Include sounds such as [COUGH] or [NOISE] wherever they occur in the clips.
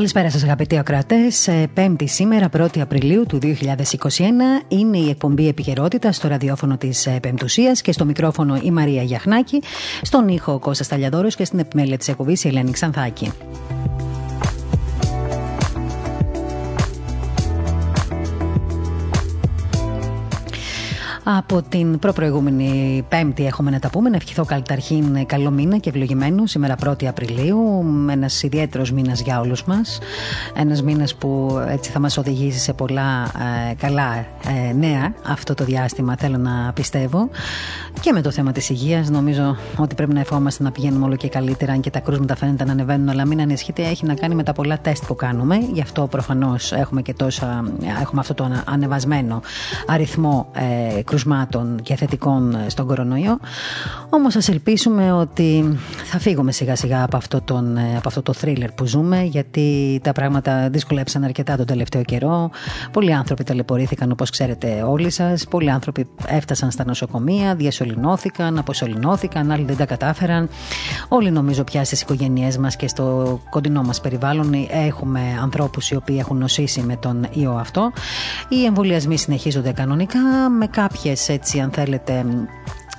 Καλησπέρα σας αγαπητοί ακροατές. Ε, πέμπτη σήμερα, 1η Απριλίου του 2021, είναι η εκπομπή επικαιρότητα στο ραδιόφωνο της ε, Πεμπτουσίας και στο μικρόφωνο η Μαρία Γιαχνάκη, στον ήχο ο Κώστας Ταλιαδόρος και στην επιμέλεια της εκπομπής η Ελένη Ξανθάκη. Από την προπροηγούμενη Πέμπτη έχουμε να τα πούμε. Να ευχηθώ καταρχήν καλό μήνα και ευλογημένο σήμερα 1η Απριλίου. Ένας ιδιαίτερος μήνας για όλους μας. Ένας μήνας που έτσι θα μας οδηγήσει σε πολλά ε, καλά ε, νέα αυτό το διάστημα, θέλω να πιστεύω. Και με το θέμα της υγείας, νομίζω ότι πρέπει να ευχόμαστε να πηγαίνουμε όλο και καλύτερα, αν και τα κρούσματα φαίνεται να ανεβαίνουν, αλλά μην ανησυχείτε, έχει να κάνει με τα πολλά τεστ που κάνουμε. Γι' αυτό προφανώς έχουμε και τόσα, έχουμε αυτό το ανεβασμένο αριθμό ε, κρουσμάτων και θετικών στον κορονοϊό. Όμως ας ελπίσουμε ότι θα φύγουμε σιγά σιγά από αυτό, τον, ε, από αυτό το θρίλερ που ζούμε, γιατί τα πράγματα δυσκολέψαν αρκετά τον τελευταίο καιρό. Πολλοί άνθρωποι ταλαιπωρήθηκαν, όπως ξέρετε όλοι σας. Πολλοί άνθρωποι έφτασαν στα νοσοκομεία, διασωληνώθηκαν, αποσωληνώθηκαν, άλλοι δεν τα κατάφεραν. Όλοι νομίζω πια στις οικογένειές μας και στο κοντινό μας περιβάλλον έχουμε ανθρώπους οι οποίοι έχουν νοσήσει με τον ιό αυτό. Οι εμβολιασμοί συνεχίζονται κανονικά με κάποιες έτσι αν θέλετε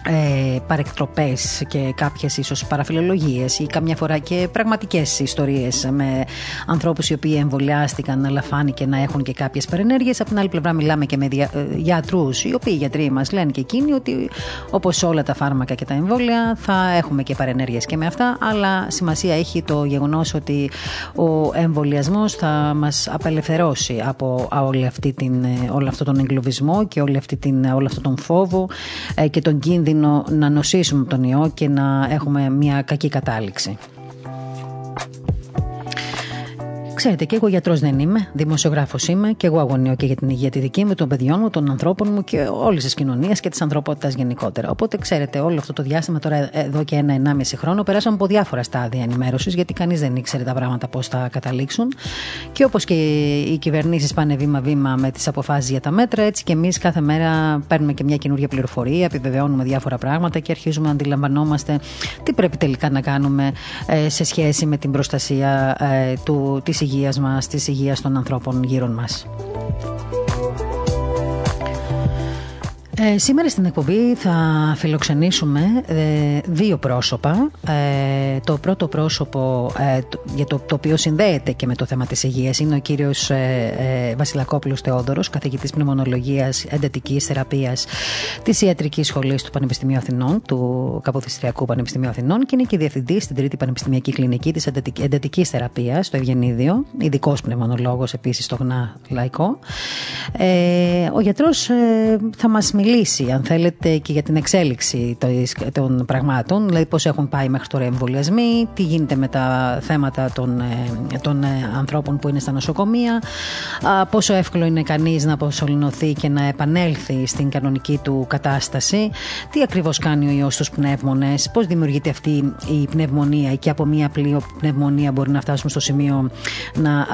ε, παρεκτροπές και κάποιες ίσως παραφιλολογίες ή καμιά φορά και πραγματικές ιστορίες με ανθρώπους οι οποίοι εμβολιάστηκαν αλλά φάνηκε να έχουν και κάποιες παρενέργειες. Από την άλλη πλευρά μιλάμε και με δια, ε, γιατρούς οι οποίοι γιατροί μας λένε και εκείνοι ότι όπως όλα τα φάρμακα και τα εμβόλια θα έχουμε και παρενέργειες και με αυτά αλλά σημασία έχει το γεγονός ότι ο εμβολιασμός θα μας απελευθερώσει από όλη αυτή την, ε, όλο αυτόν τον εγκλωβισμό και όλη αυτή την, όλο αυτόν τον φόβο ε, και τον κίνδυνο να νοσήσουμε τον ιό και να έχουμε μια κακή κατάληξη. Ξέρετε, και εγώ γιατρός δεν είμαι, δημοσιογράφος είμαι και εγώ αγωνιώ και για την υγεία τη δική μου, των παιδιών μου, των ανθρώπων μου και όλης της κοινωνίας και της ανθρωπότητας γενικότερα. Οπότε, ξέρετε, όλο αυτό το διάστημα τώρα, εδώ και ένα-ενάμιση χρόνο, περάσαμε από διάφορα στάδια ενημέρωσης, γιατί κανείς δεν ήξερε τα πράγματα πώς θα καταλήξουν. Και όπως και οι κυβερνήσεις πάνε βήμα-βήμα με τις αποφάσεις για τα μέτρα, έτσι και εμείς κάθε μέρα παίρνουμε και μια καινούργια πληροφορία, επιβεβαιώνουμε διάφορα πράγματα και αρχίζουμε να αντιλαμβανόμαστε τι πρέπει τελικά να κάνουμε ε, σε σχέση με την προστασία ε, της υγείας υγείας μας, της υγείας των ανθρώπων γύρω μας. Ε, σήμερα στην εκπομπή θα φιλοξενήσουμε ε, δύο πρόσωπα. Ε, το πρώτο πρόσωπο ε, για το, το οποίο συνδέεται και με το θέμα της υγείας είναι ο κύριος ε, Βασιλακόπουλος Θεόδωρος, καθηγητής πνευμονολογίας εντατικής θεραπείας της Ιατρικής Σχολής του Πανεπιστημίου Αθηνών, του Καποδιστριακού Πανεπιστημίου Αθηνών και είναι και διευθυντής στην Τρίτη Πανεπιστημιακή Κλινική της εντατικής θεραπείας στο Ευγενίδιο, ειδικός πνευμονολόγος επίσης στο ΓΝΑ Λαϊκό. ο γιατρός θα μας μιλήσει μιλήσει, αν θέλετε, και για την εξέλιξη των πραγμάτων, δηλαδή πώς έχουν πάει μέχρι τώρα οι εμβολιασμοί, τι γίνεται με τα θέματα των, ε, των ε, ανθρώπων που είναι στα νοσοκομεία, πόσο εύκολο είναι κανείς να αποσωληνωθεί και να επανέλθει στην κανονική του κατάσταση, τι ακριβώς κάνει ο ιός στους πνεύμονες, πώς δημιουργείται αυτή η πνευμονία και από μια απλή πνευμονία μπορεί να φτάσουμε στο σημείο να,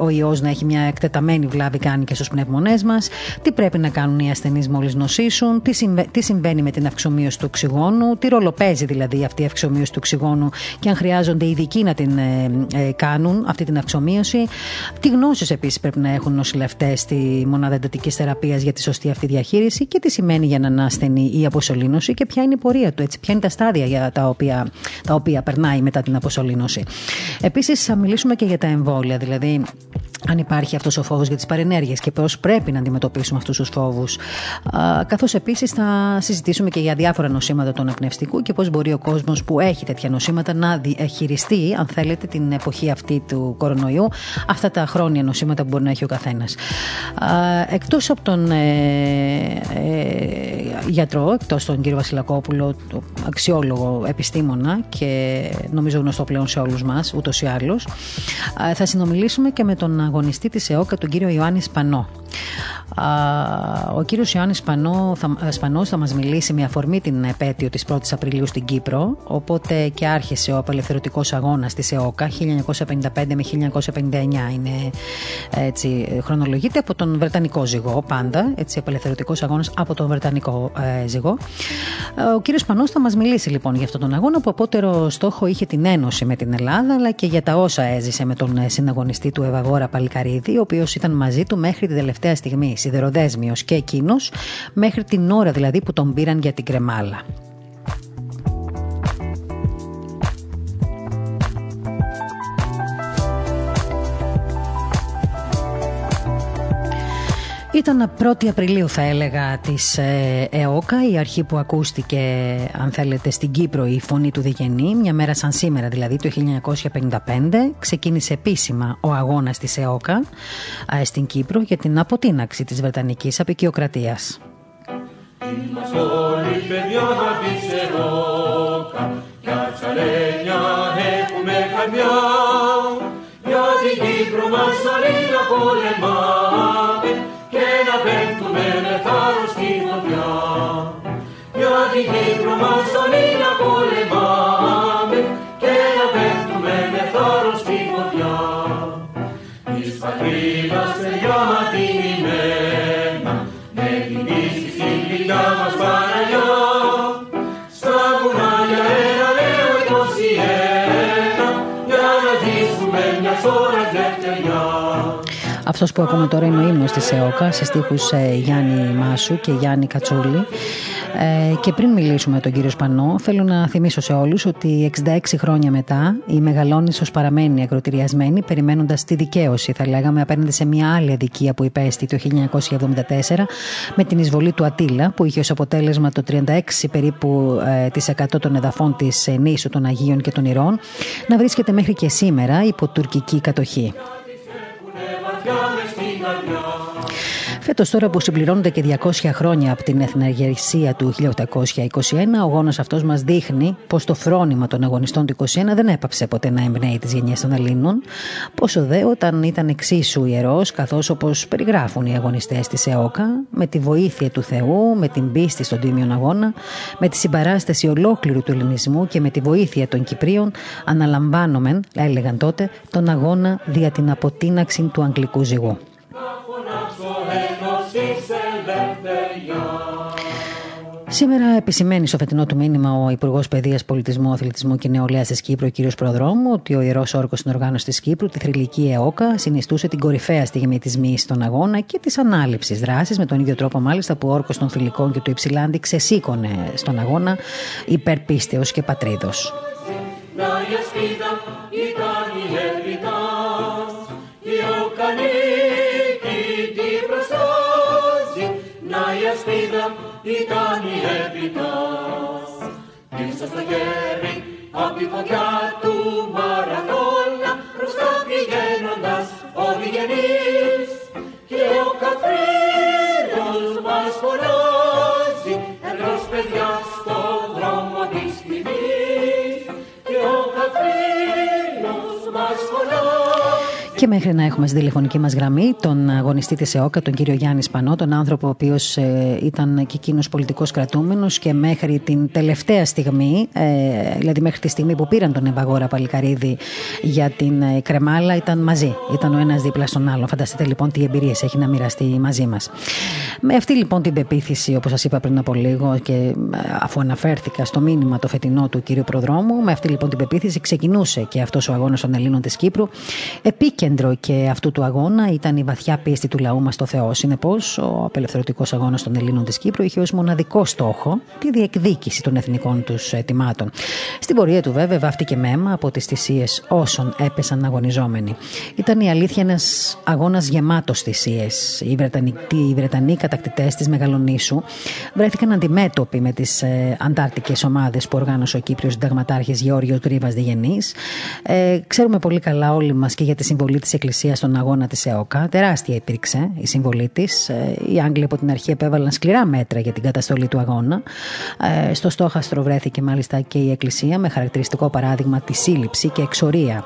ο ιός να έχει μια εκτεταμένη βλάβη κάνει και στους πνευμονές μας, τι πρέπει να κάνουν οι ασθενείς μόλις νοσήσουν τι, συμβα... τι συμβαίνει με την αυξομοίωση του οξυγόνου, τι ρόλο παίζει δηλαδή αυτή η αυξομοίωση του οξυγόνου και αν χρειάζονται ειδικοί να την ε, ε, κάνουν αυτή την αυξομοίωση. Τι γνώσεις επίσης πρέπει να έχουν νοσηλευτές στη μονάδα εντατικής θεραπείας για τη σωστή αυτή διαχείριση και τι σημαίνει για έναν ασθενή η αποσωλήνωση και ποια είναι η πορεία του, έτσι, ποια είναι τα στάδια για τα οποία, τα οποία περνάει μετά την αποσωλήνωση. Επίσης, θα μιλήσουμε και για τα εμβόλια, δηλαδή αν υπάρχει αυτός ο φόβος για τις παρενέργειες και πώς πρέπει να αντιμετωπίσουμε αυτούς τους φόβους. Καθώς επίσης θα συζητήσουμε και για διάφορα νοσήματα του αναπνευστικού και πώς μπορεί ο κόσμος που έχει τέτοια νοσήματα να χειριστεί, αν θέλετε, την εποχή αυτή του κορονοϊού, αυτά τα χρόνια νοσήματα που μπορεί να έχει ο καθένας. Εκτός από τον ε, ε, γιατρό, εκτός τον κύριο Βασιλακόπουλο, αξιόλογο επιστήμονα και νομίζω γνωστό πλέον σε όλους μας, ούτως ή άλλως, θα συνομιλήσουμε και με τον αγωνιστή της ΕΟΚΑ, τον κύριο Ιωάννη Σπανό. Ο κύριος Ιωάννης Σπανό, θα, Σπανός θα μας μιλήσει με αφορμή την επέτειο της 1ης Απριλίου στην Κύπρο, οπότε και άρχισε ο απελευθερωτικός αγώνας της ΕΟΚΑ 1955 με 1959 είναι έτσι, χρονολογείται από τον Βρετανικό ζυγό πάντα, έτσι απελευθερωτικός αγώνας από τον Βρετανικό ε, ζυγό. Ο κύριος Σπανός θα μας μιλήσει λοιπόν για αυτόν τον αγώνα που απότερο στόχο είχε την ένωση με την Ελλάδα αλλά και για τα όσα έζησε με τον συναγωνιστή του Ευαγόρα Παλικαρίδη, ο οποίος ήταν μαζί του μέχρι την τελευταία στιγμή σιδεροδέσμιος και εκείνος μέχρι την ώρα δηλαδή που τον πήραν για την κρεμάλα. Ήταν 1η Απριλίου θα έλεγα της ε, ΕΟΚΑ, η αρχή που ακούστηκε αν θέλετε στην Κύπρο η φωνή του Διγενή, μια μέρα σαν σήμερα δηλαδή το 1955 ξεκίνησε επίσημα ο αγώνας της ΕΟΚΑ ε, στην Κύπρο για την αποτείναξη της Βρετανικής απεικιοκρατίας. Είμαστε όλοι παιδιά της ΕΟΚΑ έχουμε καρδιά για την Κύπρο μας όλοι να πολεμάμε στη φωτιά. Για την Κύπρο μας όλοι Αυτό που ακούμε τώρα είναι ο ύμνος της ΕΟΚΑ σε στίχους ε, Γιάννη Μάσου και Γιάννη Κατσούλη. Ε, και πριν μιλήσουμε με τον κύριο Σπανό, θέλω να θυμίσω σε όλους ότι 66 χρόνια μετά η Μεγαλόνισος παραμένει ακροτηριασμένη, περιμένοντας τη δικαίωση, θα λέγαμε, απέναντι σε μια άλλη αδικία που υπέστη το 1974 με την εισβολή του Ατήλα, που είχε ως αποτέλεσμα το 36 περίπου ε, της 100 των εδαφών της ε, νήσου των Αγίων και των Ηρών να βρίσκεται μέχρι και σήμερα υπό τουρκική κατοχή. Φέτος, τώρα που συμπληρώνονται και 200 χρόνια από την εθνεργεσία του 1821, ο αγώνα αυτός μας δείχνει πως το φρόνημα των αγωνιστών του 21 δεν έπαψε ποτέ να εμπνέει τις γενιές των Ελλήνων, πόσο δε όταν ήταν εξίσου ιερός, καθώς όπως περιγράφουν οι αγωνιστές της ΕΟΚΑ, με τη βοήθεια του Θεού, με την πίστη στον τίμιον αγώνα, με τη συμπαράσταση ολόκληρου του ελληνισμού και με τη βοήθεια των Κυπρίων, αναλαμβάνομεν, έλεγαν τότε, τον αγώνα δια την αποτείναξη του αγγλικού ζυγού. Σήμερα επισημαίνει στο φετινό του μήνυμα ο Υπουργός Παιδείας, Πολιτισμού, Αθλητισμού και Νεολαίας της Κύπρου, ο κ. Προδρόμου, ότι ο Ιερός Όρκος στην οργάνωση της Κύπρου, τη θρηλυκή ΕΟΚΑ, συνιστούσε την κορυφαία στιγμή της μη στον αγώνα και της ανάληψης δράσης, με τον ίδιο τρόπο μάλιστα που ο Όρκος των Θηλυκών και του Υψηλάντη ξεσήκωνε στον αγώνα υπερπίστεως και πατρίδος. ήταν τη φωτιά του μαραθώνα μπροστά πηγαίνοντας ο διγενής και ο καθρίνος και μέχρι να έχουμε στη τηλεφωνική μας γραμμή τον αγωνιστή της ΕΟΚΑ, τον κύριο Γιάννη Σπανό, τον άνθρωπο ο οποίος ε, ήταν και εκείνος πολιτικός κρατούμενος και μέχρι την τελευταία στιγμή, ε, δηλαδή μέχρι τη στιγμή που πήραν τον Εμπαγόρα Παλικαρίδη για την ε, Κρεμάλα, ήταν μαζί. Ήταν ο ένας δίπλα στον άλλο. Φανταστείτε λοιπόν τι εμπειρίες έχει να μοιραστεί μαζί μας. Με αυτή λοιπόν την πεποίθηση, όπως σας είπα πριν από λίγο και ε, αφού αναφέρθηκα στο μήνυμα το φετινό του κύριου Προδρόμου, με αυτή λοιπόν την πεποίθηση ξεκινούσε και αυτός ο αγώνας των Ελλήνων της Κύπρου. Επίκεντρο επίκεντρο και αυτού του αγώνα ήταν η βαθιά πίστη του λαού μας στο Θεό. Συνεπώς, ο απελευθερωτικός αγώνας των Ελλήνων της Κύπρου είχε ως μοναδικό στόχο τη διεκδίκηση των εθνικών τους ετοιμάτων. Στην πορεία του, βέβαια, βάφτηκε μέμα από τις θυσίες όσων έπεσαν αγωνιζόμενοι. Ήταν η αλήθεια ένας αγώνας γεμάτος θυσίες. Οι Βρετανοί, οι Βρετανοί κατακτητές της Μεγαλονίσου βρέθηκαν αντιμέτωποι με τις ε, αντάρτικες ομάδες που οργάνωσε ο Κύπριος Συνταγματάρχης Γεώργιος Τρίβα Διγενής. Ε, ξέρουμε πολύ καλά όλοι μας και για τη συμβολή της Εκκλησίας στον αγώνα της ΕΟΚΑ. Τεράστια υπήρξε η συμβολή της. Ε, οι Άγγλοι από την αρχή επέβαλαν σκληρά μέτρα για την καταστολή του αγώνα. Ε, στο στόχαστρο βρέθηκε μάλιστα και η Εκκλησία με χαρακτηριστικό παράδειγμα τη σύλληψη και εξορία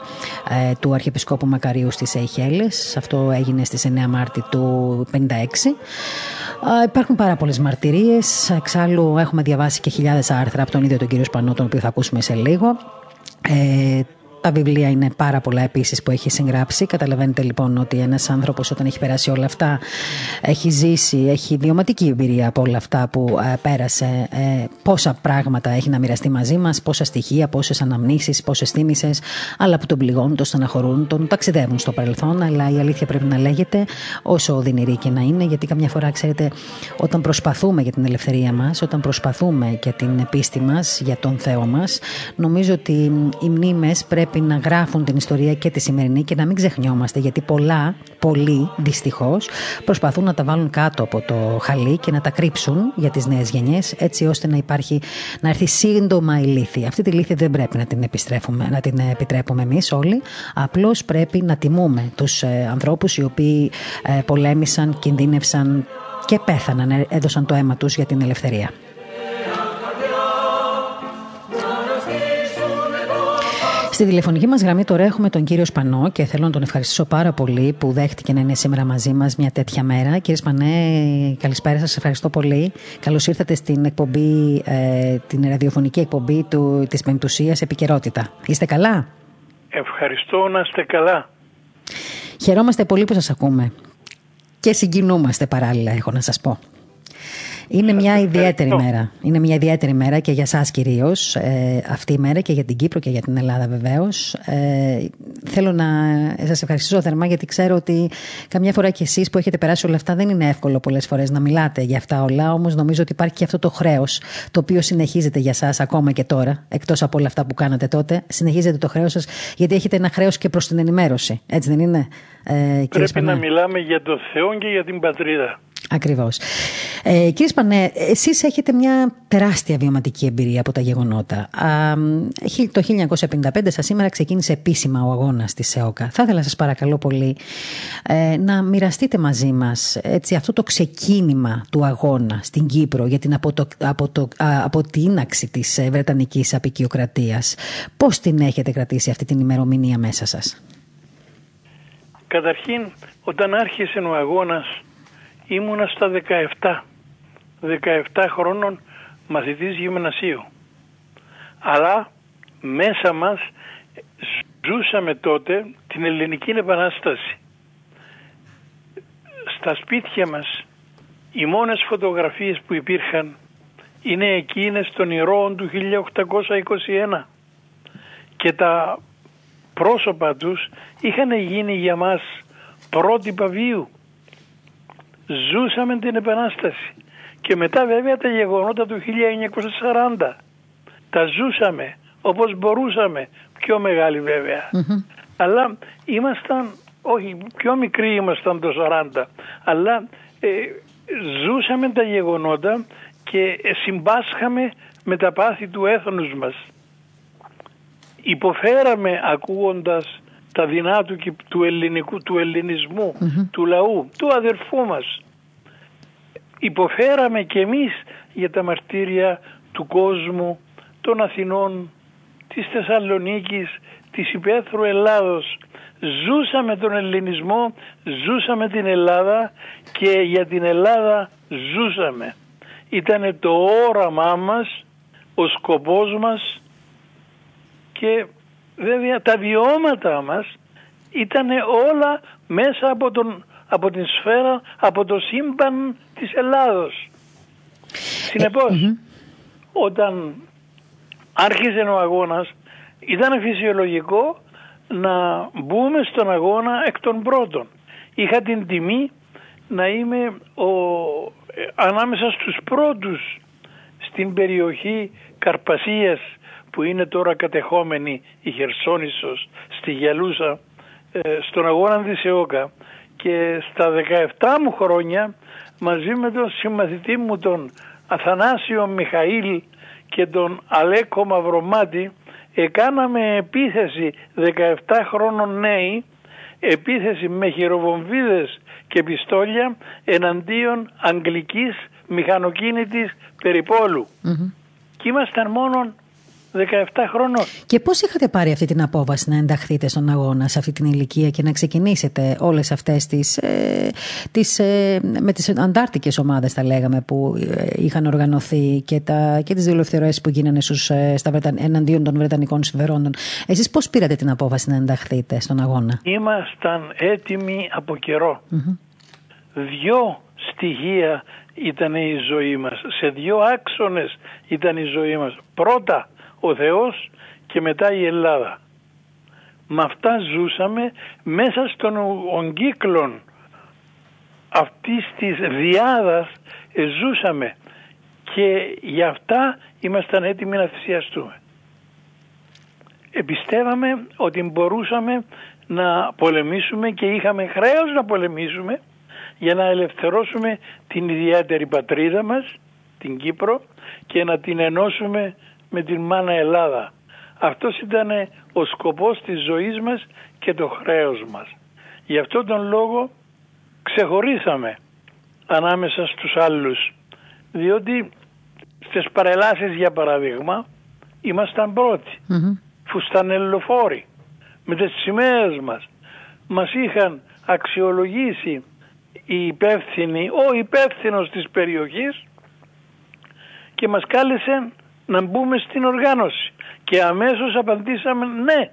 ε, του Αρχιεπισκόπου Μακαρίου στις Αιχέλες. Αυτό έγινε στις 9 Μάρτη του 1956. Υπάρχουν πάρα πολλές μαρτυρίες. Εξάλλου, έχουμε διαβάσει και χιλιάδες άρθρα από τον ίδιο τον κύριο Σπανό, τον οποίο θα ακούσουμε σε λίγο. Ε, τα βιβλία είναι πάρα πολλά επίσης που έχει συγγράψει. Καταλαβαίνετε λοιπόν ότι ένας άνθρωπος όταν έχει περάσει όλα αυτά, έχει ζήσει, έχει βιωματική εμπειρία από όλα αυτά που ε, πέρασε. Ε, πόσα πράγματα έχει να μοιραστεί μαζί μας, πόσα στοιχεία, πόσες αναμνήσεις, πόσες θύμησες, αλλά που τον πληγώνουν, τον στεναχωρούν, τον ταξιδεύουν στο παρελθόν. Αλλά η αλήθεια πρέπει να λέγεται όσο οδυνηρή και να είναι, γιατί καμιά φορά, ξέρετε, όταν προσπαθούμε για την ελευθερία μας, όταν προσπαθούμε για την πίστη μας, για τον Θεό μας, νομίζω ότι οι μνήμες πρέπει πρέπει να γράφουν την ιστορία και τη σημερινή και να μην ξεχνιόμαστε γιατί πολλά, πολλοί δυστυχώς προσπαθούν να τα βάλουν κάτω από το χαλί και να τα κρύψουν για τις νέες γενιές έτσι ώστε να υπάρχει, να έρθει σύντομα η λύθη. Αυτή τη λύθη δεν πρέπει να την επιστρέφουμε, να την επιτρέπουμε εμείς όλοι. Απλώς πρέπει να τιμούμε τους ε, ανθρώπους οι οποίοι ε, πολέμησαν, κινδύνευσαν και πέθαναν, ε, έδωσαν το αίμα τους για την ελευθερία. Στη τηλεφωνική μας γραμμή τώρα έχουμε τον κύριο Σπανό και θέλω να τον ευχαριστήσω πάρα πολύ που δέχτηκε να είναι σήμερα μαζί μας μια τέτοια μέρα. Κύριε Σπανέ, καλησπέρα σας, ευχαριστώ πολύ. Καλώς ήρθατε στην εκπομπή, ε, την ραδιοφωνική εκπομπή του, της Πεμπτουσίας Επικαιρότητα. Είστε καλά; Ευχαριστώ να είστε καλά. Χαιρόμαστε πολύ που σας ακούμε και συγκινούμαστε παράλληλα, έχω να σας πω. Είναι μια ιδιαίτερη μέρα. Είναι μια ιδιαίτερη μέρα και για εσά κυρίως ε, αυτή η μέρα και για την Κύπρο και για την Ελλάδα βεβαίως. Ε, θέλω να σας ευχαριστήσω θερμά γιατί ξέρω ότι καμιά φορά κι εσείς που έχετε περάσει όλα αυτά δεν είναι εύκολο πολλές φορές να μιλάτε για αυτά όλα. Όμως νομίζω ότι υπάρχει και αυτό το χρέος το οποίο συνεχίζεται για εσά ακόμα και τώρα, εκτός από όλα αυτά που κάνατε τότε. Συνεχίζετε το χρέος σας γιατί έχετε ένα χρέος και προς την ενημέρωση. Έτσι δεν είναι, ε, Πρέπει να μιλάμε για το Θεό και για την πατρίδα. Ακριβώς. Ε, κύριε Σπανέ, εσείς έχετε μια τεράστια βιωματική εμπειρία από τα γεγονότα. το 1955 σας σήμερα ξεκίνησε επίσημα ο αγώνας της ΕΟΚΑ. Θα ήθελα να σας παρακαλώ πολύ ε, να μοιραστείτε μαζί μας αυτό το ξεκίνημα του αγώνα στην Κύπρο για την αποτο, αποτο, αποτείναξη της ε, Βρετανικής απεικιοκρατίας. Πώς την έχετε κρατήσει αυτή την ημερομηνία μέσα σας; Καταρχήν, όταν άρχισε ο αγώνας ήμουνα στα 17. 17 χρόνων μαθητής γυμνασίου. Αλλά μέσα μας ζούσαμε τότε την ελληνική επανάσταση. Στα σπίτια μας οι μόνες φωτογραφίες που υπήρχαν είναι εκείνες των ηρώων του 1821 και τα πρόσωπα τους είχαν γίνει για μας πρότυπα βίου ζούσαμε την Επανάσταση. Και μετά βέβαια τα γεγονότα του 1940. Τα ζούσαμε όπως μπορούσαμε. Πιο μεγάλη Αλλά ήμασταν, όχι πιο μικροί ήμασταν το 40. Αλλά ε, ζούσαμε τα γεγονότα και συμπάσχαμε με τα πάθη του έθνους μας. Υποφέραμε ακούγοντας τα δεινά του, του ελληνικού, του ελληνισμου του λαού, του αδερφού μας. Υποφέραμε κι εμείς για τα μαρτύρια του κόσμου, των Αθηνών, της Θεσσαλονίκης, της υπαίθρου Ελλάδος. Ζούσαμε τον ελληνισμό, ζούσαμε την Ελλάδα και για την Ελλάδα ζούσαμε. Ήταν το όραμά μας, ο σκοπός μας και βέβαια τα βιώματα μας ήταν όλα μέσα από, τον, από την σφαίρα, από το σύμπαν της Ελλάδος. Συνεπώς, όταν άρχισε ο αγώνας ήταν φυσιολογικό να μπούμε στον αγώνα εκ των πρώτων. Είχα την τιμή να είμαι ο, ε, ανάμεσα στους πρώτους στην περιοχή Καρπασίας που είναι τώρα κατεχόμενη η Χερσόνησος στη Γελούσα ε, στον αγώνα της ΕΟΚΑ. Και στα 17 μου χρόνια μαζί με τον συμμαθητή μου τον Αθανάσιο Μιχαήλ και τον Αλέκο Μαυρομάτη εκάναμε επίθεση 17 χρόνων νέοι επίθεση με χειροβομβίδες και πιστόλια εναντίον αγγλικής μηχανοκίνητης Και ήμασταν μόνο 17 χρόνων. Και πώς είχατε πάρει αυτή την απόβαση να ενταχθείτε στον αγώνα σε αυτή την ηλικία και να ξεκινήσετε όλες αυτές τις, ε, τις ε, με τις αντάρτικες ομάδες θα λέγαμε που ε, είχαν οργανωθεί και, τα, και τις δηλοφθερές που γίνανε στους, ε, στα Βρεταν, εναντίον των Βρετανικών συμφερόντων. Εσείς πώς πήρατε την απόβαση να ενταχθείτε στον αγώνα; Ήμασταν έτοιμοι από καιρό. Δυο στοιχεία ήταν η ζωή μας. Σε δύο άξονες ήταν η ζωή μας. Πρώτα ο Θεός και μετά η Ελλάδα. Με αυτά ζούσαμε μέσα στον ογκύκλων αυτής της διάδας ζούσαμε και γι' αυτά ήμασταν έτοιμοι να θυσιαστούμε. Επιστεύαμε ότι μπορούσαμε να πολεμήσουμε και είχαμε χρέος να πολεμήσουμε για να ελευθερώσουμε την ιδιαίτερη πατρίδα μας, την Κύπρο και να την ενώσουμε με την μάνα Ελλάδα. Αυτός ήταν ο σκοπός της ζωής μας και το χρέος μας. Γι' αυτόν τον λόγο ξεχωρίσαμε ανάμεσα στους άλλους. Διότι στις παρελάσεις για παράδειγμα ήμασταν πρώτοι. Mm-hmm. Φουστανελοφόροι με τις σημαίες μας. Μας είχαν αξιολογήσει οι υπεύθυνοι, ο υπεύθυνος της περιοχής και μας κάλεσε να μπούμε στην οργάνωση. Και αμέσως απαντήσαμε ναι.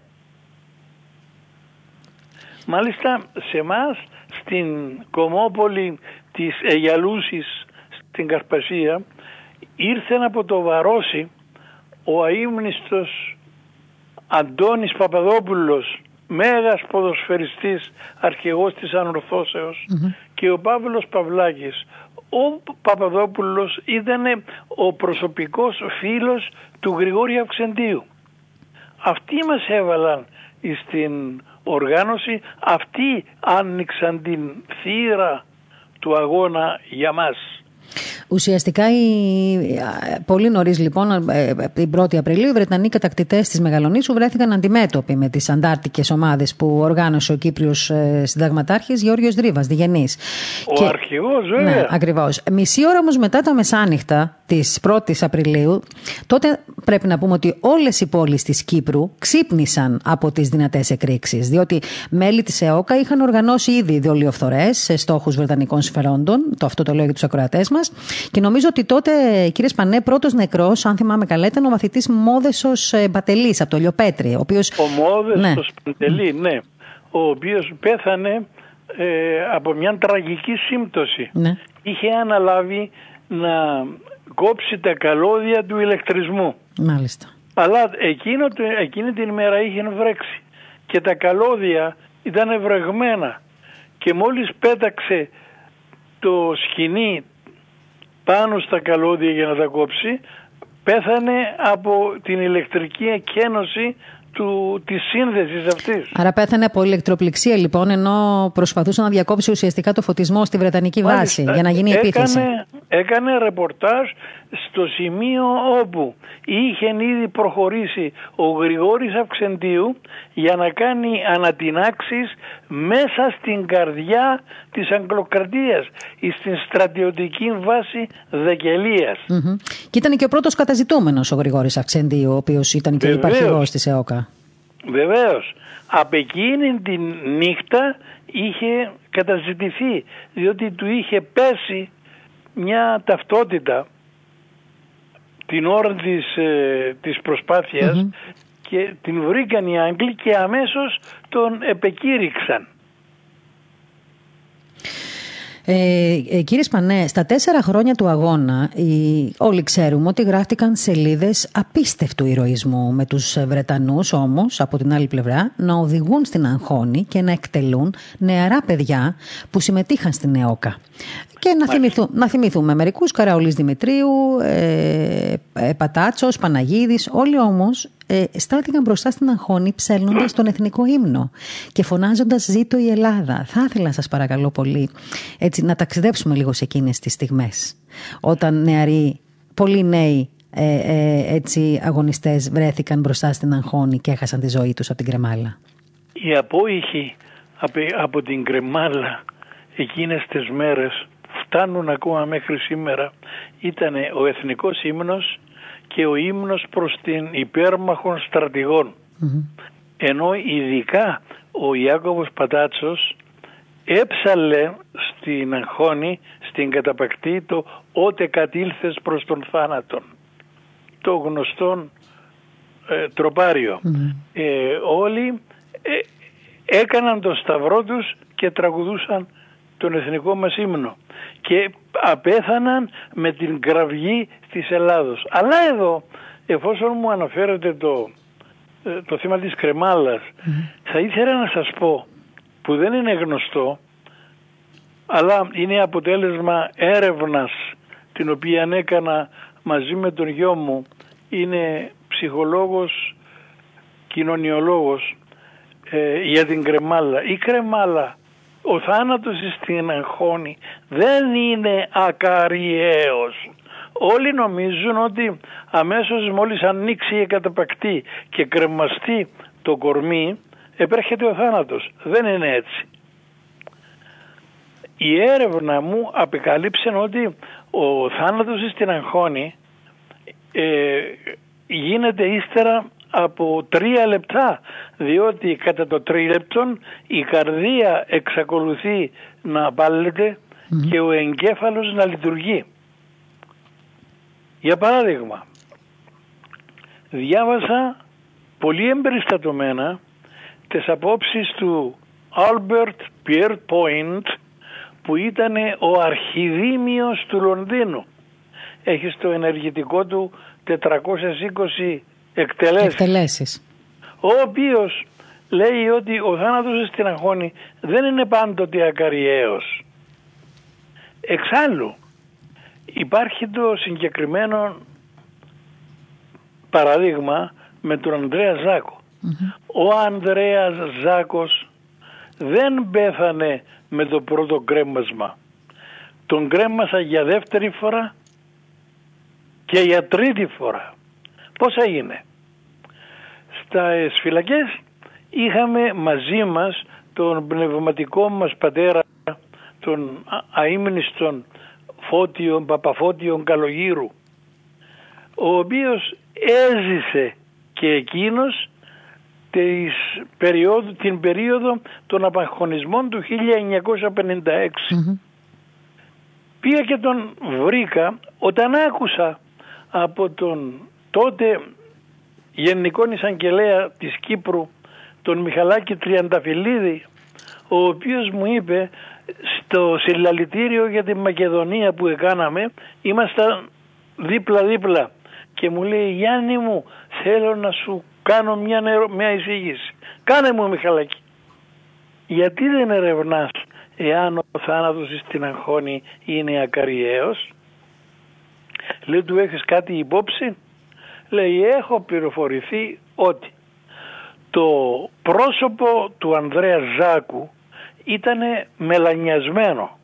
Μάλιστα σε εμάς στην κομμόπολη της Αιγιαλούσης στην Καρπασία ήρθε από το Βαρόσι ο αείμνηστος Αντώνης Παπαδόπουλος μέγας ποδοσφαιριστής αρχηγός της ανορθωσεως και ο Παύλος Παυλάκης ο Παπαδόπουλος ήταν ο προσωπικός φίλος του Γρηγόρη Αυξεντίου. Αυτοί μας έβαλαν στην οργάνωση, αυτοί άνοιξαν την θύρα του αγώνα για μας. Ουσιαστικά, πολύ νωρίς λοιπόν, ε, ε, την 1η Απριλίου, οι Βρετανοί κατακτητές της Μεγαλονίσου βρέθηκαν αντιμέτωποι με τις αντάρτικες ομάδες που οργάνωσε ο Κύπριος ε, Συνταγματάρχης Γεώργιος Δρύβας, Διγενή. Ο και... αρχηγός, βέβαια. Ναι, ακριβώς. Μισή ώρα όμως μετά τα μεσάνυχτα της 1η Απριλίου, τότε πρέπει να πούμε ότι όλες οι πόλεις της Κύπρου ξύπνησαν από τις δυνατές εκρήξεις. Διότι μέλη της ΕΟΚΑ είχαν οργανώσει ήδη δολιοφθορέ σε στόχους Βρετανικών συμφερόντων. Το αυτό το λέω για τους ακροατές μας. Και νομίζω ότι τότε, κύριε Σπανέ, πρώτος νεκρός, αν θυμάμαι καλά, ήταν ο μαθητής Μόδεσος ε, Μπατελής από το Λιοπέτρι. Ο, οποίος... ο Μόδεσος ναι. Μπατελή, ναι. Ο οποίος πέθανε ε, από μια τραγική σύμπτωση. Ναι. Είχε αναλάβει να κόψει τα καλώδια του ηλεκτρισμού. Μάλιστα. Αλλά εκείνο, εκείνη την ημέρα είχε βρέξει και τα καλώδια ήταν βρεγμένα και μόλις πέταξε το σκηνή πάνω στα καλώδια για να τα κόψει πέθανε από την ηλεκτρική εκένωση του, της σύνδεσης αυτής. Άρα πέθανε από ηλεκτροπληξία λοιπόν ενώ προσπαθούσε να διακόψει ουσιαστικά το φωτισμό στη Βρετανική βάση για να γίνει έκανε, επίθεση. Έκανε ρεπορτάζ στο σημείο όπου είχε ήδη προχωρήσει ο Γρηγόρης Αυξεντίου για να κάνει ανατινάξεις μέσα στην καρδιά της Αγγλοκρατίας στην στρατιωτική βάση Δεκελίας. Και ήταν και ο πρώτος καταζητούμενος ο Γρηγόρης Αυξεντίου, ο οποίος ήταν και ο υπαρχηγός της ΕΟΚΑ. Βεβαίως. Από εκείνη τη νύχτα είχε καταζητηθεί διότι του είχε πέσει μια ταυτότητα την ώρα της, ε, της προσπαθειας και την βρήκαν οι Άγγλοι και αμέσως τον επεκήρυξαν. Ε, ε, κύριε Σπανέ, στα τέσσερα χρόνια του αγώνα οι, όλοι ξέρουμε ότι γράφτηκαν σελίδες απίστευτου ηρωισμού με τους Βρετανούς όμως από την άλλη πλευρά να οδηγούν στην Αγχώνη και να εκτελούν νεαρά παιδιά που συμμετείχαν στην ΕΟΚΑ. Και να, θυμηθού, να θυμηθούμε μερικούς, Καραολής Δημητρίου, ε, ε, Πατάτσος, Παναγίδης, όλοι όμως ε, στάθηκαν μπροστά στην αγχώνη ψέλνοντας τον εθνικό ύμνο και φωνάζοντας «Ζήτω η Ελλάδα». Θα ήθελα σας παρακαλώ πολύ έτσι, να ταξιδέψουμε λίγο σε εκείνες τις στιγμές. Όταν νεαροί, πολλοί νέοι ε, ε, έτσι, αγωνιστές βρέθηκαν μπροστά στην αγχώνη και έχασαν τη ζωή τους από την κρεμάλα. Οι απόϊχοι από την κρεμάλα εκείνες τις μέρες φτάνουν ακόμα μέχρι σήμερα. Ήταν ο εθνικός ύμνος και ο ύμνος προς την υπέρμαχων Ενώ ειδικά ο Ιάκωβος Πατάτσος έψαλε στην αγχώνη, στην καταπακτή το «Ότε κατήλθες προς τον θάνατον». Το γνωστό ε, τροπαριο Ε, όλοι ε, έκαναν το σταυρό τους και τραγουδούσαν τον εθνικό μας ύμνο και απέθαναν με την κραυγή της Ελλάδος. Αλλά εδώ, εφόσον μου αναφέρετε το, ε, το θέμα της κρεμάλας, θα ήθελα να σας πω που δεν είναι γνωστό, αλλά είναι αποτέλεσμα έρευνας την οποία έκανα μαζί με τον γιο μου, είναι ψυχολόγος, κοινωνιολόγος ε, για την κρεμάλα. Η κρεμάλα ο θάνατος στην αγχώνη δεν είναι ακαριαίος. Όλοι νομίζουν ότι αμέσως μόλις ανοίξει η καταπακτή και κρεμαστεί το κορμί επέρχεται ο θάνατος. Δεν είναι έτσι. Η έρευνα μου απεκαλύψε ότι ο θάνατος στην αγχώνη ε, γίνεται ύστερα από τρία λεπτά διότι κατά το τρίλεπτον η καρδία εξακολουθεί να παλεται και ο εγκέφαλος να λειτουργεί. Για παράδειγμα, διάβασα πολύ εμπεριστατωμένα τις απόψεις του Albert Pierre Point που ήταν ο αρχιδήμιος του Λονδίνου. Έχεις στο ενεργητικό του 420 εκτελέσεις. εκτελέσεις. Ο οποίος λέει ότι ο θάνατος στην αγχώνη δεν είναι πάντοτε ακαριαίος. Εξάλλου υπάρχει το συγκεκριμένο παραδείγμα με τον Ανδρέα Ο Ανδρέας Ζάκος δεν πέθανε με το πρώτο κρέμασμα. Τον κρέμασα για δεύτερη φορά και για τρίτη φορά. Πώς έγινε; Στα φυλακές είχαμε μαζί μας τον πνευματικό μας πατέρα, τον αείμνηστον Φώτιον, Παπαφώτιον Καλογύρου, ο οποίος έζησε και εκείνος της περίοδο, την περίοδο των απαγχωνισμών του 1956. Πήγα και τον βρήκα όταν άκουσα από τον τότε Γενικό Εισαγγελέα της Κύπρου τον Μιχαλάκη Τριανταφυλλίδη ο οποίος μου είπε στο συλλαλητήριο για τη Μακεδονία που έκαναμε ήμασταν δίπλα δίπλα και μου λέει Γιάννη μου θέλω να σου κάνω μια, μια εισήγηση. Κάνε μου Μιχαλάκη γιατί δεν ερευνάς εάν ο θάνατος στην αγχώνη είναι ακαριαίος λέει του έχεις κάτι υπόψη; Λέει έχω πληροφορηθεί ότι το πρόσωπο του Ανδρέα Ζάκου ήταν μελανιασμένο.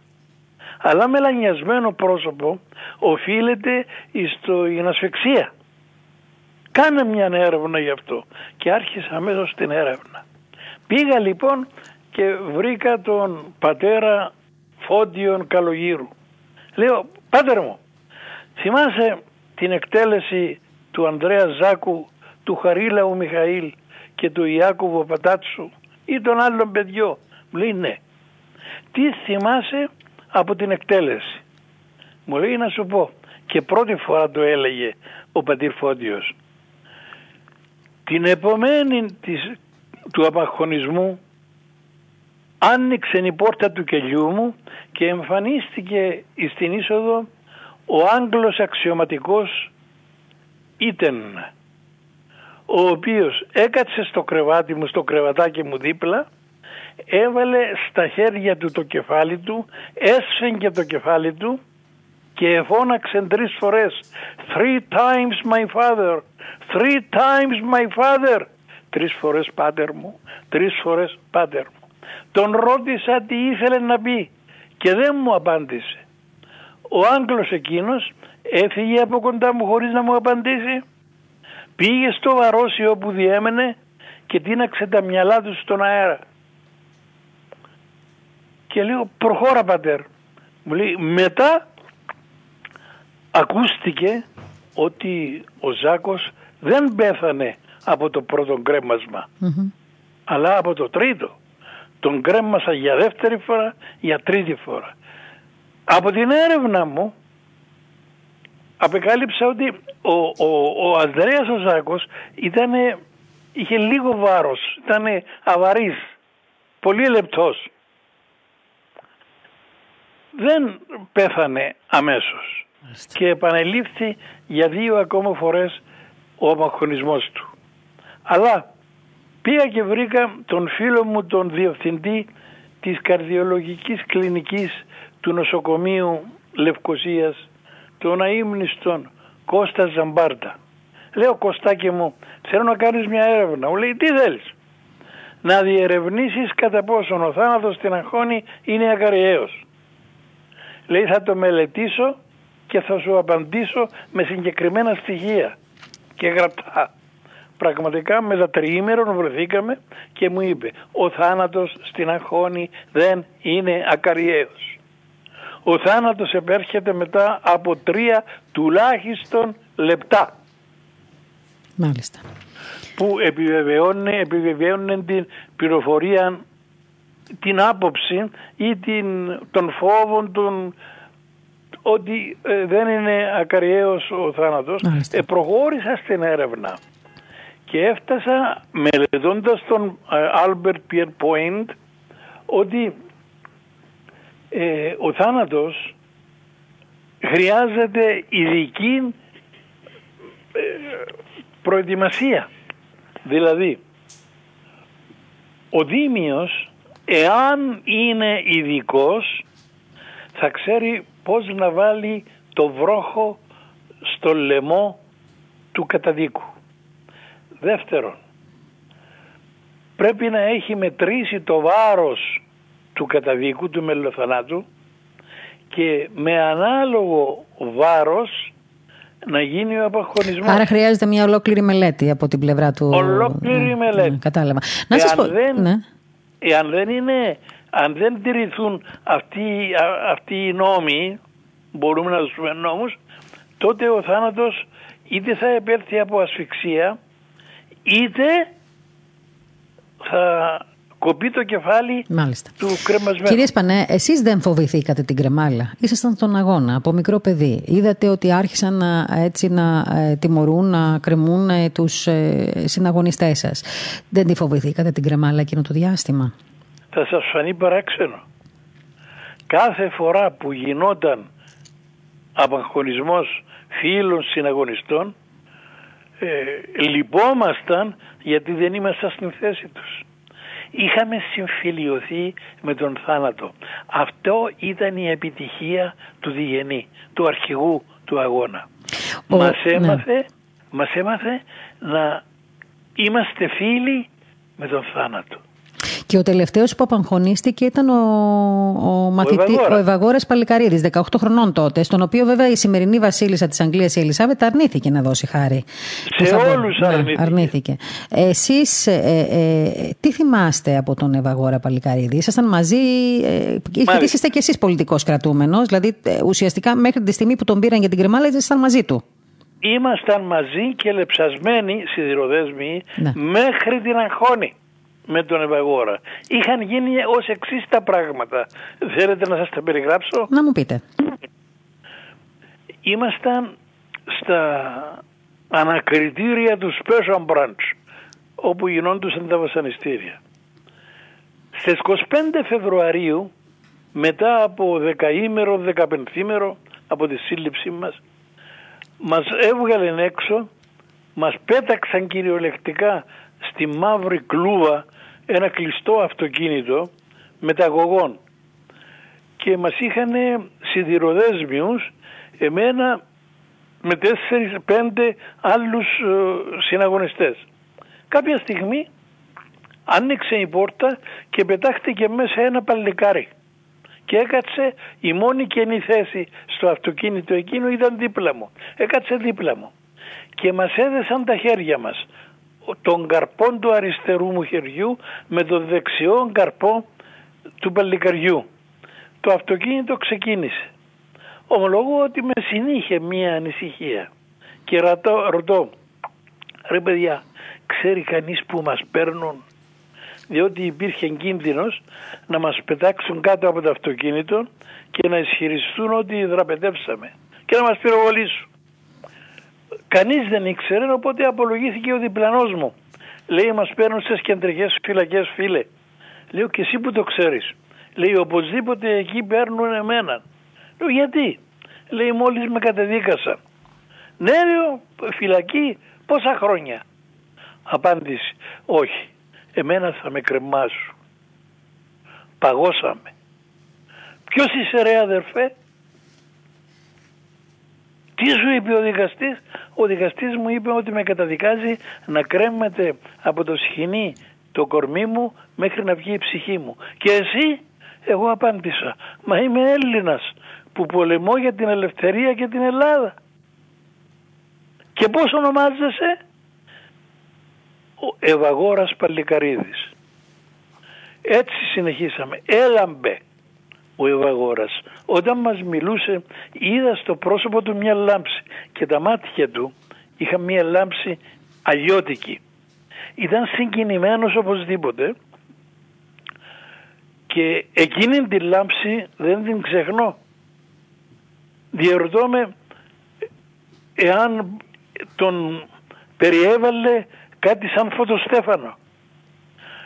Αλλά μελανιασμένο πρόσωπο οφείλεται στην ασφυξία. Κάνε μια έρευνα γι' αυτό και άρχισα αμέσως την έρευνα. Πήγα λοιπόν και βρήκα τον πατέρα Φόντιον Καλογύρου. Λέω, πάτερ μου, θυμάσαι την εκτέλεση του Ανδρέα Ζάκου, του Χαρίλαου Μιχαήλ και του Ιάκωβο Πατάτσου ή των άλλων παιδιών. Μου λέει ναι. Τι θυμάσαι από την εκτέλεση; Μου λέει να σου πω. Και πρώτη φορά το έλεγε ο πατήρ Φώτιος. Την επομένη της, του απαχωνισμού άνοιξε η πόρτα του κελιού μου και εμφανίστηκε στην είσοδο ο Άγγλος αξιωματικός Ήτεν ο οποίος έκατσε στο κρεβάτι μου, στο κρεβατάκι μου δίπλα έβαλε στα χέρια του το κεφάλι του, έσφεγγε το κεφάλι του και φώναξε τρεις φορές «Three times my father, three times my father». Τρεις φορές πάτερ μου, τρεις φορές πάτερ μου. Τον ρώτησα τι ήθελε να πει και δεν μου απάντησε. Ο Άγγλος εκείνος έφυγε από κοντά μου χωρίς να μου απαντήσει. Πήγε στο βαρόσι όπου διέμενε και τίναξε τα μυαλά του στον αέρα. Και λέω προχώρα πατέρ. Μου λέει μετά ακούστηκε ότι ο Ζάκος δεν πέθανε από το πρώτο αλλά από το τρίτο. Τον κρέμασα για δεύτερη φορά, για τρίτη φορά. Από την έρευνα μου απεκάλυψα ότι ο, ο, ο Ανδρέας ο Ζάκος ήτανε, είχε λίγο βάρος, ήταν αβαρής, πολύ λεπτός. Δεν πέθανε αμέσως και επανελήφθη για δύο ακόμα φορές ο απαγχωνισμός του. Αλλά πήγα και βρήκα τον φίλο μου τον διευθυντή της καρδιολογικής κλινικής του νοσοκομείου Λευκοσίας, τον αείμνηστον Κώστα Ζαμπάρτα. Λέω Κωστάκη μου θέλω να κάνεις μια έρευνα. Μου λέει τι θέλεις. Να διερευνήσεις κατά πόσον ο θάνατος στην αγχώνη είναι ακαριαίος. Λέει θα το μελετήσω και θα σου απαντήσω με συγκεκριμένα στοιχεία και γραπτά. Πραγματικά με τα τριήμερον βρεθήκαμε και μου είπε ο θάνατος στην αγχώνη δεν είναι ακαριαίος. Ο θάνατος επέρχεται μετά από τρία τουλάχιστον λεπτά. Μάλιστα. Που επιβεβαιώνει, επιβεβαιώνει την πληροφορία, την άποψη ή την, τον φόβο, τον, ότι ε, δεν είναι ακαριαίος ο θάνατος. Ε, προχώρησα στην έρευνα και έφτασα μελετώντας τον ε, Albert Pierre Point ότι ε, ο θάνατος χρειάζεται ειδική προετοιμασία. Δηλαδή, ο Δήμιος, εάν είναι ειδικός, θα ξέρει πώς να βάλει το βρόχο στο λαιμό του καταδίκου. Δεύτερον, πρέπει να έχει μετρήσει το βάρος του καταδίκου, του μελοθανάτου και με ανάλογο βάρος να γίνει ο απαγχωνισμός. Άρα χρειάζεται μια ολόκληρη μελέτη από την πλευρά του. Ολόκληρη ναι, μελέτη. Ναι, κατάλαβα. Να εάν, σας πω... δεν, ναι. εάν δεν είναι, αν δεν τηρηθούν αυτοί, αυτοί οι νόμοι, μπορούμε να τους πούμε νόμους, τότε ο θάνατος είτε θα επέλθει από ασφυξία, είτε θα κοπεί το κεφάλι Μάλιστα. του κρεμασμένου. Κύριε Σπανέ, εσείς δεν φοβηθήκατε την κρεμάλα. Ήσασταν στον αγώνα από μικρό παιδί. Είδατε ότι άρχισαν να, έτσι, να ε, τιμωρούν, να κρεμούν ε, τους ε, συναγωνιστές σας. Δεν τη φοβηθήκατε την κρεμάλα εκείνο το διάστημα; Θα σας φανεί παράξενο. Κάθε φορά που γινόταν απαγχωνισμός φίλων συναγωνιστών ε, λυπόμασταν γιατί δεν ήμασταν στην θέση τους είχαμε συμφιλειωθεί με τον θάνατο. Αυτό ήταν η επιτυχία του Διγενή, του αρχηγού του αγώνα. Ο, μας, ναι. έμαθε, μας έμαθε να είμαστε φίλοι με τον θάνατο. Και ο τελευταίος που απαγχωνίστηκε ήταν ο, ο, μαθητή, ο Ευαγόρα Παλικαρίδης, 18 χρονών τότε, στον οποίο βέβαια η σημερινή βασίλισσα της Αγγλίας, η Ελισάβετ, αρνήθηκε να δώσει χάρη. Σε όλους ναι, αρνήθηκε. αρνήθηκε. Εσείς, ε, ε, τι θυμάστε από τον Ευαγόρα Παλικαρίδη, ήσασταν μαζί, ε, γιατί είστε και εσείς πολιτικός κρατούμενος, δηλαδή ε, ουσιαστικά μέχρι τη στιγμή που τον πήραν για την κρεμάλα, ήσασταν μαζί του. Ήμασταν μαζί και λεψασμένοι σιδηροδέσμοι ναι. μέχρι την αγχώνη με τον Ευαγόρα. Είχαν γίνει ως εξής τα πράγματα. Θέλετε να σας τα περιγράψω; Να μου πείτε. Ήμασταν στα ανακριτήρια του Special Branch όπου γινόντουσαν τα βασανιστήρια. Στις 25 Φεβρουαρίου μετά από δεκαήμερο, δεκαπενθήμερο από τη σύλληψή μας μας έβγαλεν έξω, μας πέταξαν κυριολεκτικά στη μαύρη κλούβα ένα κλειστό αυτοκίνητο μεταγωγών και μας είχαν σιδηροδέσμιους εμένα με τέσσερις πέντε άλλους ε, συναγωνιστές. Κάποια στιγμή άνοιξε η πόρτα και πετάχτηκε μέσα ένα παλικάρι και έκατσε η μόνη καινή θέση στο αυτοκίνητο εκείνο ήταν δίπλα μου. Έκατσε δίπλα μου και μας έδεσαν τα χέρια μας τον καρπό του αριστερού μου χεριού με τον δεξιό καρπό του παλικαριού. Το αυτοκίνητο ξεκίνησε. Ομολογώ ότι με συνήχε μία ανησυχία και ρωτώ, ρωτώ ρε παιδιά ξέρει κανείς που μας παίρνουν; Διότι υπήρχε κίνδυνος να μας πετάξουν κάτω από το αυτοκίνητο και να ισχυριστούν ότι δραπετεύσαμε και να μας πυροβολήσουν. Κανείς δεν ήξερε οπότε απολογήθηκε ο διπλανός μου. Λέει μας παίρνουν στις κεντρικές φυλακές φίλε. Λέω και εσύ που το ξέρεις. Λέει οπωσδήποτε εκεί παίρνουν εμένα. Λέω γιατί; Λέει μόλις με κατεδίκασαν. Ναι λέω φυλακή πόσα χρόνια; Απάντηση όχι εμένα θα με κρεμάσουν. Παγώσαμε. Ποιος είσαι ρε αδερφέ; Τι σου είπε ο δικαστής; Ο δικαστής μου είπε ότι με καταδικάζει να κρέμεται από το σχοινί το κορμί μου μέχρι να βγει η ψυχή μου. Και εσύ, εγώ απάντησα, μα είμαι Έλληνας που πολεμώ για την ελευθερία και την Ελλάδα. Και πώς ονομάζεσαι, ο Ευαγόρας Παλικαρίδης. Έτσι συνεχίσαμε. Έλαμπε ο Ευαγόρας. Όταν μας μιλούσε είδα στο πρόσωπο του μια λάμψη και τα μάτια του είχαν μια λάμψη αλλιώτικη. Ήταν συγκινημένος οπωσδήποτε και εκείνη την λάμψη δεν την ξεχνώ. Διερωτώ με εάν τον περιέβαλε κάτι σαν φωτοστέφανο.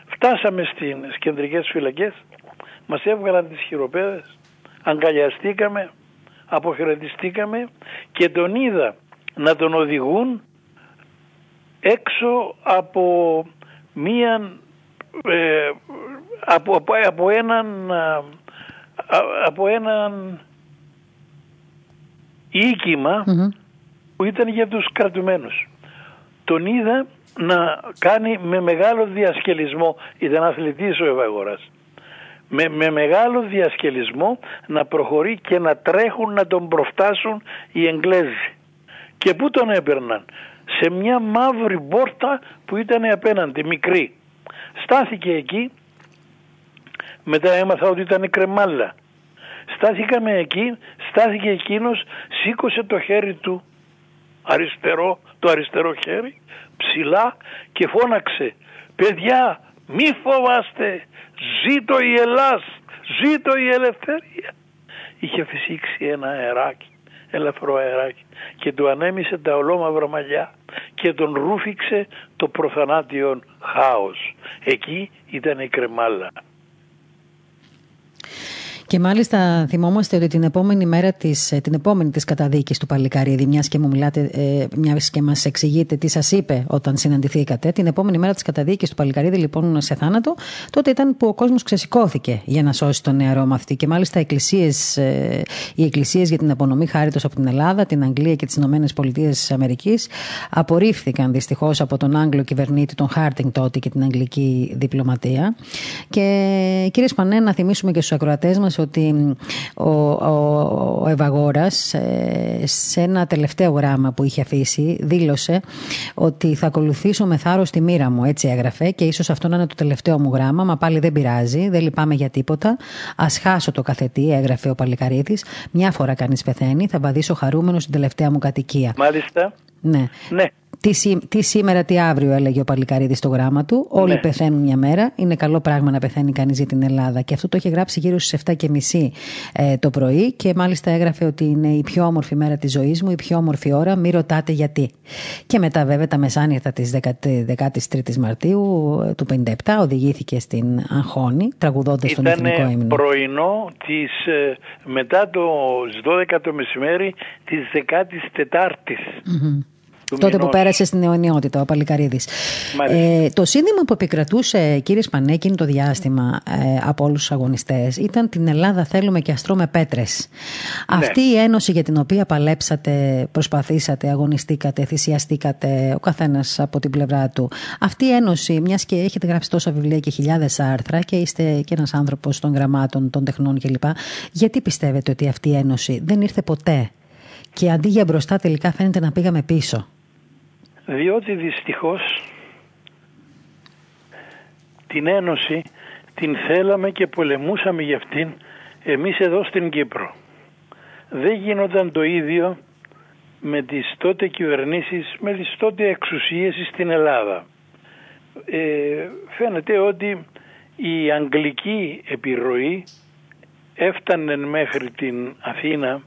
Φτάσαμε στις κεντρικές φυλακές, μας έβγαλαν τις χειροπέδες, αγκαλιαστήκαμε, αποχαιρετιστήκαμε και τον είδα να τον οδηγούν έξω από μία ε, από, από, από έναν από έναν που ήταν για τους κρατουμένους. Τον είδα να κάνει με μεγάλο διασκελισμό, ήταν αθλητής ο Ευαγοράς, με, με μεγάλο διασκελισμό να προχωρεί και να τρέχουν να τον προφτάσουν οι Εγγλέζοι. Και πού τον έπαιρναν, σε μια μαύρη πόρτα που ήταν απέναντι, μικρή. Στάθηκε εκεί, μετά έμαθα ότι ήταν κρεμάλα. Στάθηκαμε εκεί, στάθηκε εκείνος, σήκωσε το χέρι του αριστερό, το αριστερό χέρι ψηλά και φώναξε «Παιδιά μη φοβάστε, ζήτω η Ελλάς, ζήτω η ελευθερία». Είχε φυσήξει ένα αεράκι, ελαφρό αεράκι και του ανέμισε τα ολόμαυρα μαλλιά και τον ρούφηξε το προθανάτιον χάος. Εκεί ήταν η κρεμάλα. Και μάλιστα θυμόμαστε ότι την επόμενη μέρα της, ε, την επόμενη της καταδίκης του Παλικαρίδη, μιας και μου μιλάτε, ε, μιας και μας εξηγείτε τι σας είπε όταν συναντηθήκατε, την επόμενη μέρα της καταδίκης του Παλικαρίδη λοιπόν σε θάνατο, τότε ήταν που ο κόσμος ξεσηκώθηκε για να σώσει τον νεαρό μαθητή και μάλιστα εκκλησίες, ε, οι εκκλησίες για την απονομή χάριτος από την Ελλάδα, την Αγγλία και τις Ηνωμένες Πολιτείες της Αμερικής απορρίφθηκαν δυστυχώς από τον Άγγλο κυβερνήτη, τον Χάρτινγκ τότε και την Αγγλική διπλωματία. Και κύριε Σπανέ, να θυμίσουμε και στους ακροατές μας ότι ο, ο, ο Ευαγόρας ε, σε ένα τελευταίο γράμμα που είχε αφήσει δήλωσε ότι θα ακολουθήσω με θάρρος τη μοίρα μου, έτσι έγραφε και ίσως αυτό να είναι το τελευταίο μου γράμμα, μα πάλι δεν πειράζει, δεν λυπάμαι για τίποτα. Ας χάσω το καθετή, έγραφε ο Παλικαρίδης, μια φορά κανείς πεθαίνει, θα βαδίσω χαρούμενος στην τελευταία μου κατοικία. Μάλιστα. Ναι. Ναι. Τι, τι σήμερα, τι αύριο, έλεγε ο Παλικαρίδης στο γράμμα του. Όλοι ναι. πεθαίνουν μια μέρα. Είναι καλό πράγμα να πεθαίνει κανείς για την Ελλάδα. Και αυτό το έχει γράψει γύρω στις 7.30 ε, το πρωί. Και μάλιστα έγραφε ότι είναι η πιο όμορφη μέρα της ζωής μου, η πιο όμορφη ώρα. Μην ρωτάτε γιατί. Και μετά, βέβαια, τα μεσάνυχτα της 13η Μαρτίου ε, του 57 οδηγήθηκε στην Αγχώνη, τραγουδώντας τον εθνικό ύμνο. πρωινό της, ε, μετά το 12 το μεσημέρι της 14η. Mm-hmm. Τότε που πέρασε στην αιωνιότητα ο Παλικαρίδης. Ε, το σύνδημα που επικρατούσε, κύριε Σπανέ, εκείνο το διάστημα ε, από όλους τους αγωνιστές ήταν την Ελλάδα θέλουμε και αστρώμε πέτρες. Ναι. Αυτή η ένωση για την οποία παλέψατε, προσπαθήσατε, αγωνιστήκατε, θυσιαστήκατε, ο καθένας από την πλευρά του. Αυτή η ένωση, μιας και έχετε γράψει τόσα βιβλία και χιλιάδες άρθρα και είστε και ένας άνθρωπος των γραμμάτων, των τεχνών κλπ. Γιατί πιστεύετε ότι αυτή η ένωση δεν ήρθε ποτέ και αντί για μπροστά τελικά φαίνεται να πήγαμε πίσω; Διότι δυστυχώς την Ένωση την θέλαμε και πολεμούσαμε για αυτήν εμείς εδώ στην Κύπρο. Δεν γίνονταν το ίδιο με τις τότε κυβερνήσεις, με τις τότε εξουσίες στην Ελλάδα. Ε, φαίνεται ότι η αγγλική επιρροή έφτανε μέχρι την Αθήνα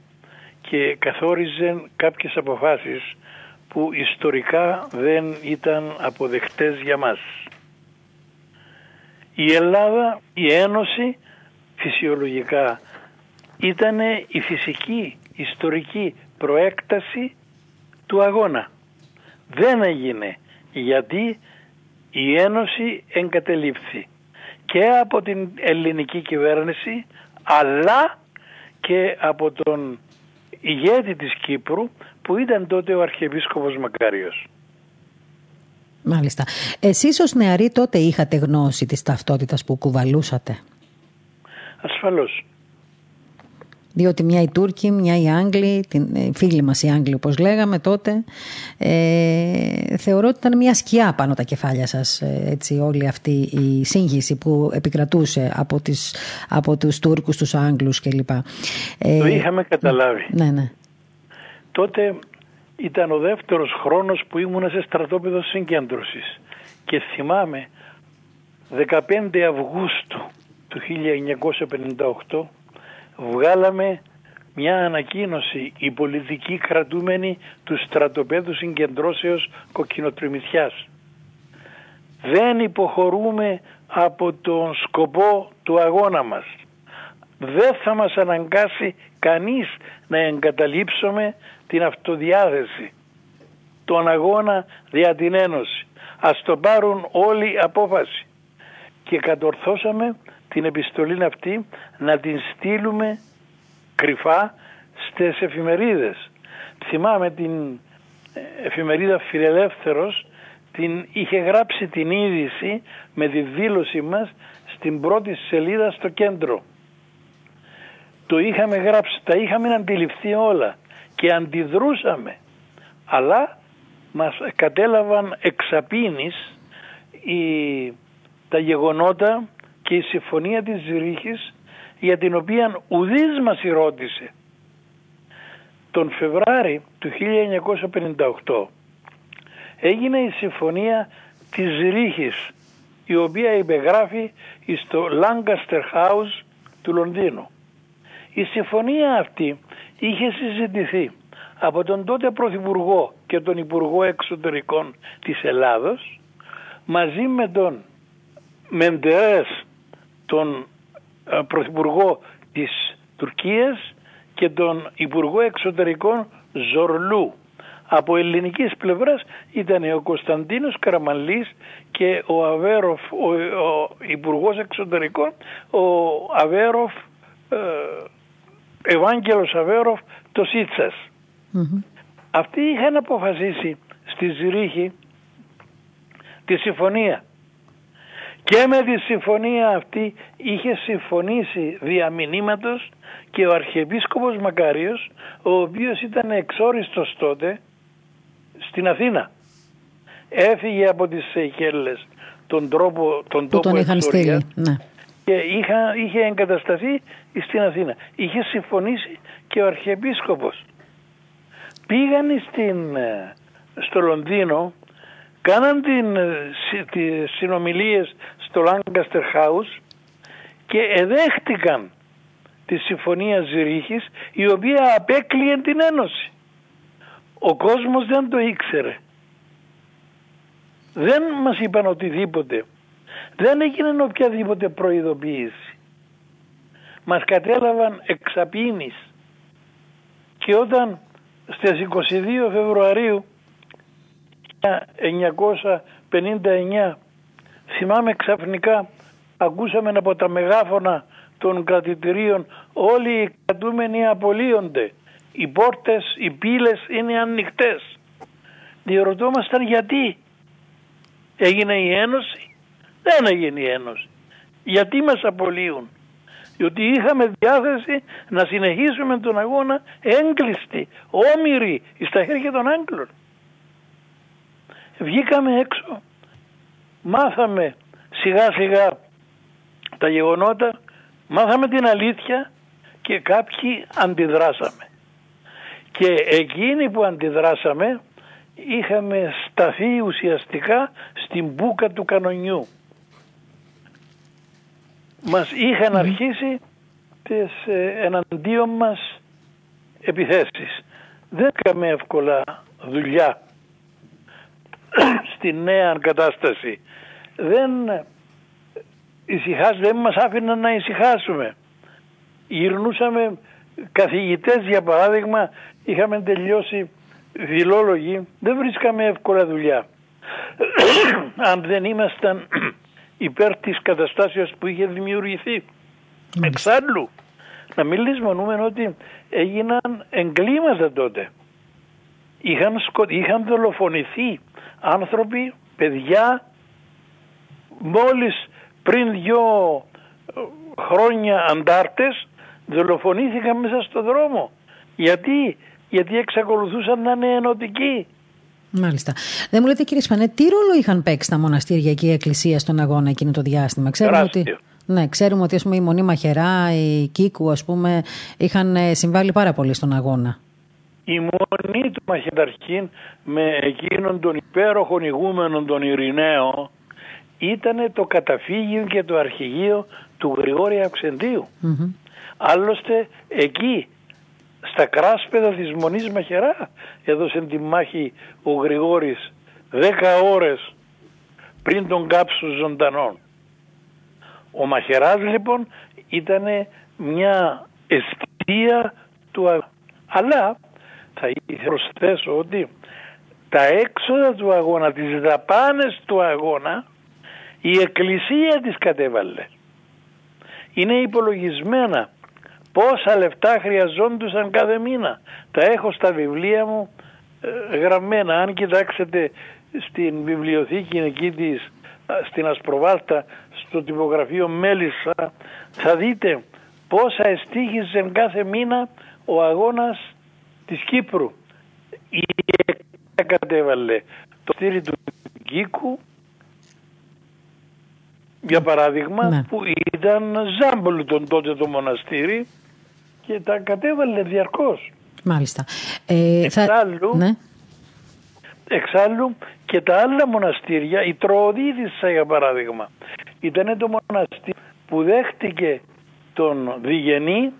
και καθόριζε κάποιες αποφάσεις που ιστορικά δεν ήταν αποδεκτές για μας. Η Ελλάδα, η Ένωση φυσιολογικά ήταν η φυσική ιστορική προέκταση του αγώνα. Δεν έγινε γιατί η Ένωση εγκατελείφθη και από την ελληνική κυβέρνηση αλλά και από τον ηγέτη της Κύπρου που ήταν τότε ο Αρχιεπίσκοπος Μακάριος. Μάλιστα. Εσείς ως νεαροί τότε είχατε γνώση της ταυτότητας που κουβαλούσατε; Ασφαλώς. Διότι μια οι Τούρκοι, μια οι Άγγλοι, την, ε, φίλοι μας οι Άγγλοι όπως λέγαμε τότε, ε, θεωρώ ότι ήταν μια σκιά πάνω τα κεφάλια σας ε, έτσι, όλη αυτή η σύγχυση που επικρατούσε από, τις, από τους Τούρκους, τους Άγγλους κλπ. Ε, Το είχαμε καταλάβει. Ναι, ναι. Τότε ήταν ο δεύτερος χρόνος που ήμουν σε στρατόπεδο συγκέντρωσης και θυμάμαι 15 Αυγούστου του 1958 βγάλαμε μια ανακοίνωση η πολιτική κρατούμενη του στρατοπέδου συγκεντρώσεως κοκκινοτριμηθιάς. Δεν υποχωρούμε από τον σκοπό του αγώνα μας. Δεν θα μας αναγκάσει κανείς να εγκαταλείψουμε την αυτοδιάθεση, τον αγώνα δια την Ένωση. Ας το πάρουν όλοι απόφαση. Και κατορθώσαμε την επιστολή αυτή να την στείλουμε κρυφά στις εφημερίδες. Θυμάμαι την εφημερίδα Φιλελεύθερος την είχε γράψει την είδηση με τη δήλωση μας στην πρώτη σελίδα στο κέντρο. Το είχαμε γράψει, τα είχαμε αντιληφθεί όλα και αντιδρούσαμε. Αλλά μας κατέλαβαν εξαπίνης η, τα γεγονότα και η συμφωνία της Ζηρίχης για την οποία ουδής μας ρώτησε. Τον Φεβράρι του 1958 έγινε η συμφωνία της Ζηρίχης η οποία υπεγράφει στο Lancaster House του Λονδίνου. Η συμφωνία αυτή είχε συζητηθεί από τον τότε Πρωθυπουργό και τον Υπουργό Εξωτερικών της Ελλάδος μαζί με τον Μεντερές τον ε, Πρωθυπουργό της Τουρκίας και τον Υπουργό Εξωτερικών Ζορλού. Από ελληνικής πλευράς ήταν ο Κωνσταντίνος Καραμαλής και ο Αβέροφ, ο, ο Υπουργός Εξωτερικών, ο Αβέροφ, ε, Ευάγγελος Αβέροφ, το σιτσας Αυτοί είχαν αποφασίσει στη Ζηρίχη τη συμφωνία και με τη συμφωνία αυτή είχε συμφωνήσει δια και ο Αρχιεπίσκοπος Μακάριος ο οποίος ήταν εξόριστος τότε στην Αθήνα. Έφυγε από τις Σεϊχέλες τον τρόπο τον που τον είχαν στείλει. Ναι. Και είχα, είχε εγκατασταθεί στην Αθήνα. Είχε συμφωνήσει και ο Αρχιεπίσκοπος. Πήγαν στην ε, στο Λονδίνο κάναν την, ε, τις συνομιλίες στο Lancaster House και εδέχτηκαν τη Συμφωνία Ζηρίχης η οποία απέκλειε την Ένωση. Ο κόσμος δεν το ήξερε. Δεν μας είπαν οτιδήποτε. Δεν έγινε οποιαδήποτε προειδοποίηση. Μας κατέλαβαν εξαπίνης. Και όταν στις 22 Φεβρουαρίου 1959 θυμάμαι ξαφνικά ακούσαμε από τα μεγάφωνα των κρατητηρίων όλοι οι κρατούμενοι απολύονται. Οι πόρτες, οι πύλες είναι ανοιχτές. Διερωτώμασταν γιατί. Έγινε η Ένωση. Δεν έγινε η Ένωση. Γιατί μας απολύουν; Διότι είχαμε διάθεση να συνεχίσουμε τον αγώνα έγκλειστοι, όμοιροι, στα χέρια των Άγγλων. Βγήκαμε έξω, μάθαμε σιγά σιγά τα γεγονότα, μάθαμε την αλήθεια και κάποιοι αντιδράσαμε. Και εκείνοι που αντιδράσαμε είχαμε σταθεί ουσιαστικά στην μπούκα του κανονιού. Μας είχαν αρχίσει τις ε, εναντίον μας επιθέσεις. Δεν έκαμε εύκολα δουλειά στη νέα κατάσταση. Δεν ησυχάς, δεν μας άφηναν να ησυχάσουμε. Γυρνούσαμε καθηγητές για παράδειγμα, είχαμε τελειώσει φιλόλογοι, δεν βρίσκαμε εύκολα δουλειά. [COUGHS] Αν δεν ήμασταν υπέρ της καταστάσεως που είχε δημιουργηθεί. Εξάλλου, να μην λησμονούμε ότι έγιναν εγκλήματα τότε. Είχαν, σκο... είχαν δολοφονηθεί άνθρωποι, παιδιά, μόλις πριν δυο ε, χρόνια αντάρτες δολοφονήθηκαν μέσα στο δρόμο. Γιατί, γιατί εξακολουθούσαν να είναι ενωτικοί. Μάλιστα. Δεν μου λέτε κύριε Σπανέ, τι ρόλο είχαν παίξει τα μοναστήρια και η Εκκλησία στον αγώνα εκείνο το διάστημα; Ξέρουμε ότι, ναι, ξέρουμε ότι ας πούμε, η Μονή Μαχερά, η Κίκου ας πούμε, είχαν ε, συμβάλει πάρα πολύ στον αγώνα. Η Μονή του Μαχενταρχήν με εκείνον τον υπέροχων ηγούμενων τον Ειρηναίο ήταν το καταφύγιο και το αρχηγείο του Γρηγόρη Αυξεντίου. Άλλωστε εκεί στα κράσπεδα της Μονής Μαχερά έδωσε τη μάχη ο Γρηγόρης δέκα ώρες πριν τον κάψου ζωντανών. Ο Μαχεράς λοιπόν ήταν μια αιστεία του αγώνα. Αλλά θα ήθελα προσθέσω ότι τα έξοδα του αγώνα, τις δαπάνες του αγώνα η εκκλησία τις κατέβαλε. Είναι υπολογισμένα πόσα λεφτά χρειαζόντουσαν κάθε μήνα. Τα έχω στα βιβλία μου ε, γραμμένα. Αν κοιτάξετε στην βιβλιοθήκη εκεί της, στην Ασπροβάλτα, στο τυπογραφείο Μέλισσα, θα δείτε πόσα εστίχησε κάθε μήνα ο αγώνας της Κύπρου. Η κατέβαλε το στήρι του Κίκου, για παράδειγμα, ναι. που ήταν Ζάμπολτον τότε το μοναστήρι και τα κατέβαλε διαρκώς. Μάλιστα. Ε, εξάλλου, ναι. εξάλλου και τα άλλα μοναστήρια, η Τροοδίδισσα για παράδειγμα, ήταν το μοναστήρι που δέχτηκε τον Διγενή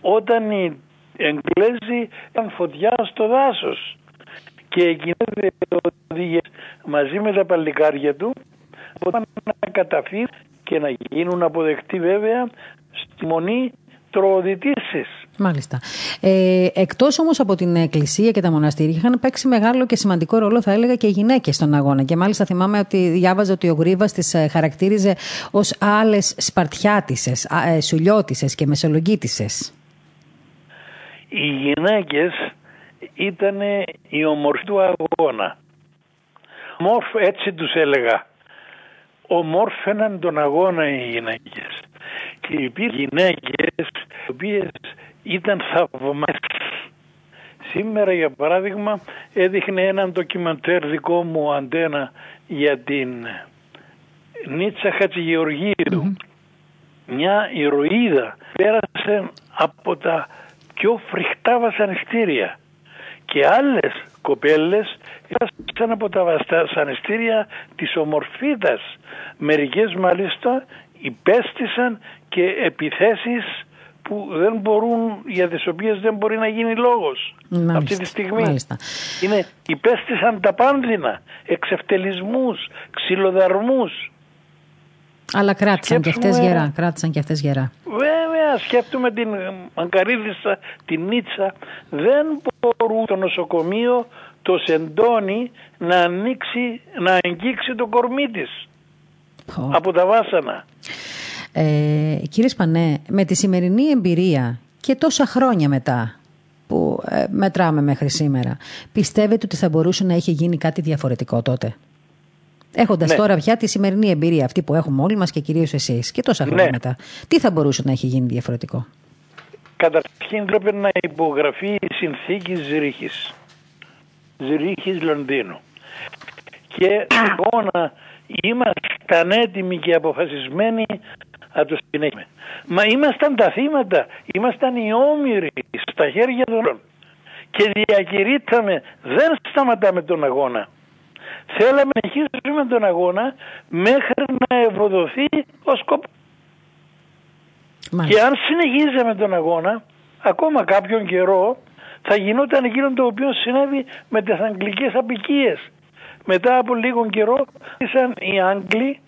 όταν οι Εγγλέζοι ήταν φωτιά στο δάσος και εκείνη ο Διγενής μαζί με τα παλικάρια του όταν να καταφύγουν και να γίνουν αποδεκτοί βέβαια στη μονή τροοδητήσεις. Μάλιστα. Ε, εκτός όμως από την εκκλησία και τα μοναστήρια είχαν παίξει μεγάλο και σημαντικό ρόλο θα έλεγα και οι γυναίκες στον αγώνα και μάλιστα θυμάμαι ότι διάβαζα ότι ο Γρίβας τις ε, χαρακτήριζε ως άλλες σπαρτιάτισες, ε, σουλιώτισες και μεσολογγίτισες. Οι γυναίκες ήταν η ομορφή του αγώνα. Μόρφ έτσι τους έλεγα. Ομόρφαιναν τον αγώνα οι γυναίκες και υπήρχαν γυναίκες οι οποίες ήταν θαυμασίες. Σήμερα για παράδειγμα έδειχνε έναν ντοκιμαντέρ δικό μου αντένα για την Νίτσα Χατζηγεωργίου. Μια ηρωίδα πέρασε από τα πιο φρικτά βασανιστήρια και άλλες κοπέλες ήταν από τα βασανιστήρια της ομορφίτας. Μερικές μάλιστα υπέστησαν και επιθέσεις που δεν μπορούν, για τις οποίες δεν μπορεί να γίνει λόγος αυτή τη στιγμή. Μάλιστα. Είναι, υπέστησαν τα πάνδυνα, εξευτελισμούς, ξυλοδαρμούς. Αλλά κράτησαν και αυτές γερά, κράτησαν και αυτές γερά. Βέβαια, σκέφτομαι την Μαγκαρίδισσα, την Νίτσα, δεν μπορούν το νοσοκομείο το σεντόνι να ανοίξει, να αγγίξει το κορμί της από τα βάσανα. Ε, κύριε Σπανέ, με τη σημερινή εμπειρία και τόσα χρόνια μετά που ε, μετράμε μέχρι σήμερα, πιστεύετε ότι θα μπορούσε να είχε γίνει κάτι διαφορετικό τότε; Έχοντας ναι. τώρα πια τη σημερινή εμπειρία, αυτή που έχουμε όλοι μας και κυρίως εσείς, και τόσα χρόνια ναι. μετά, τι θα μπορούσε να έχει γίνει διαφορετικό; Καταρχήν πρέπει να υπογραφεί η συνθήκη Ζρίχη. Ζρίχη Λονδίνου. Και να ήμασταν έτοιμοι και αποφασισμένοι να το συνέχιμε. Μα ήμασταν τα θύματα, ήμασταν οι όμοιροι στα χέρια των όλων. Και διακηρύτταμε, δεν σταματάμε τον αγώνα. Θέλαμε να συνεχίσουμε τον αγώνα μέχρι να ευοδοθεί ο σκοπός. Και αν συνεχίζαμε τον αγώνα, ακόμα κάποιον καιρό θα γινόταν εκείνο το οποίο συνέβη με τις αγγλικές απικίες. Μετά από λίγο καιρό ήσαν οι Άγγλοι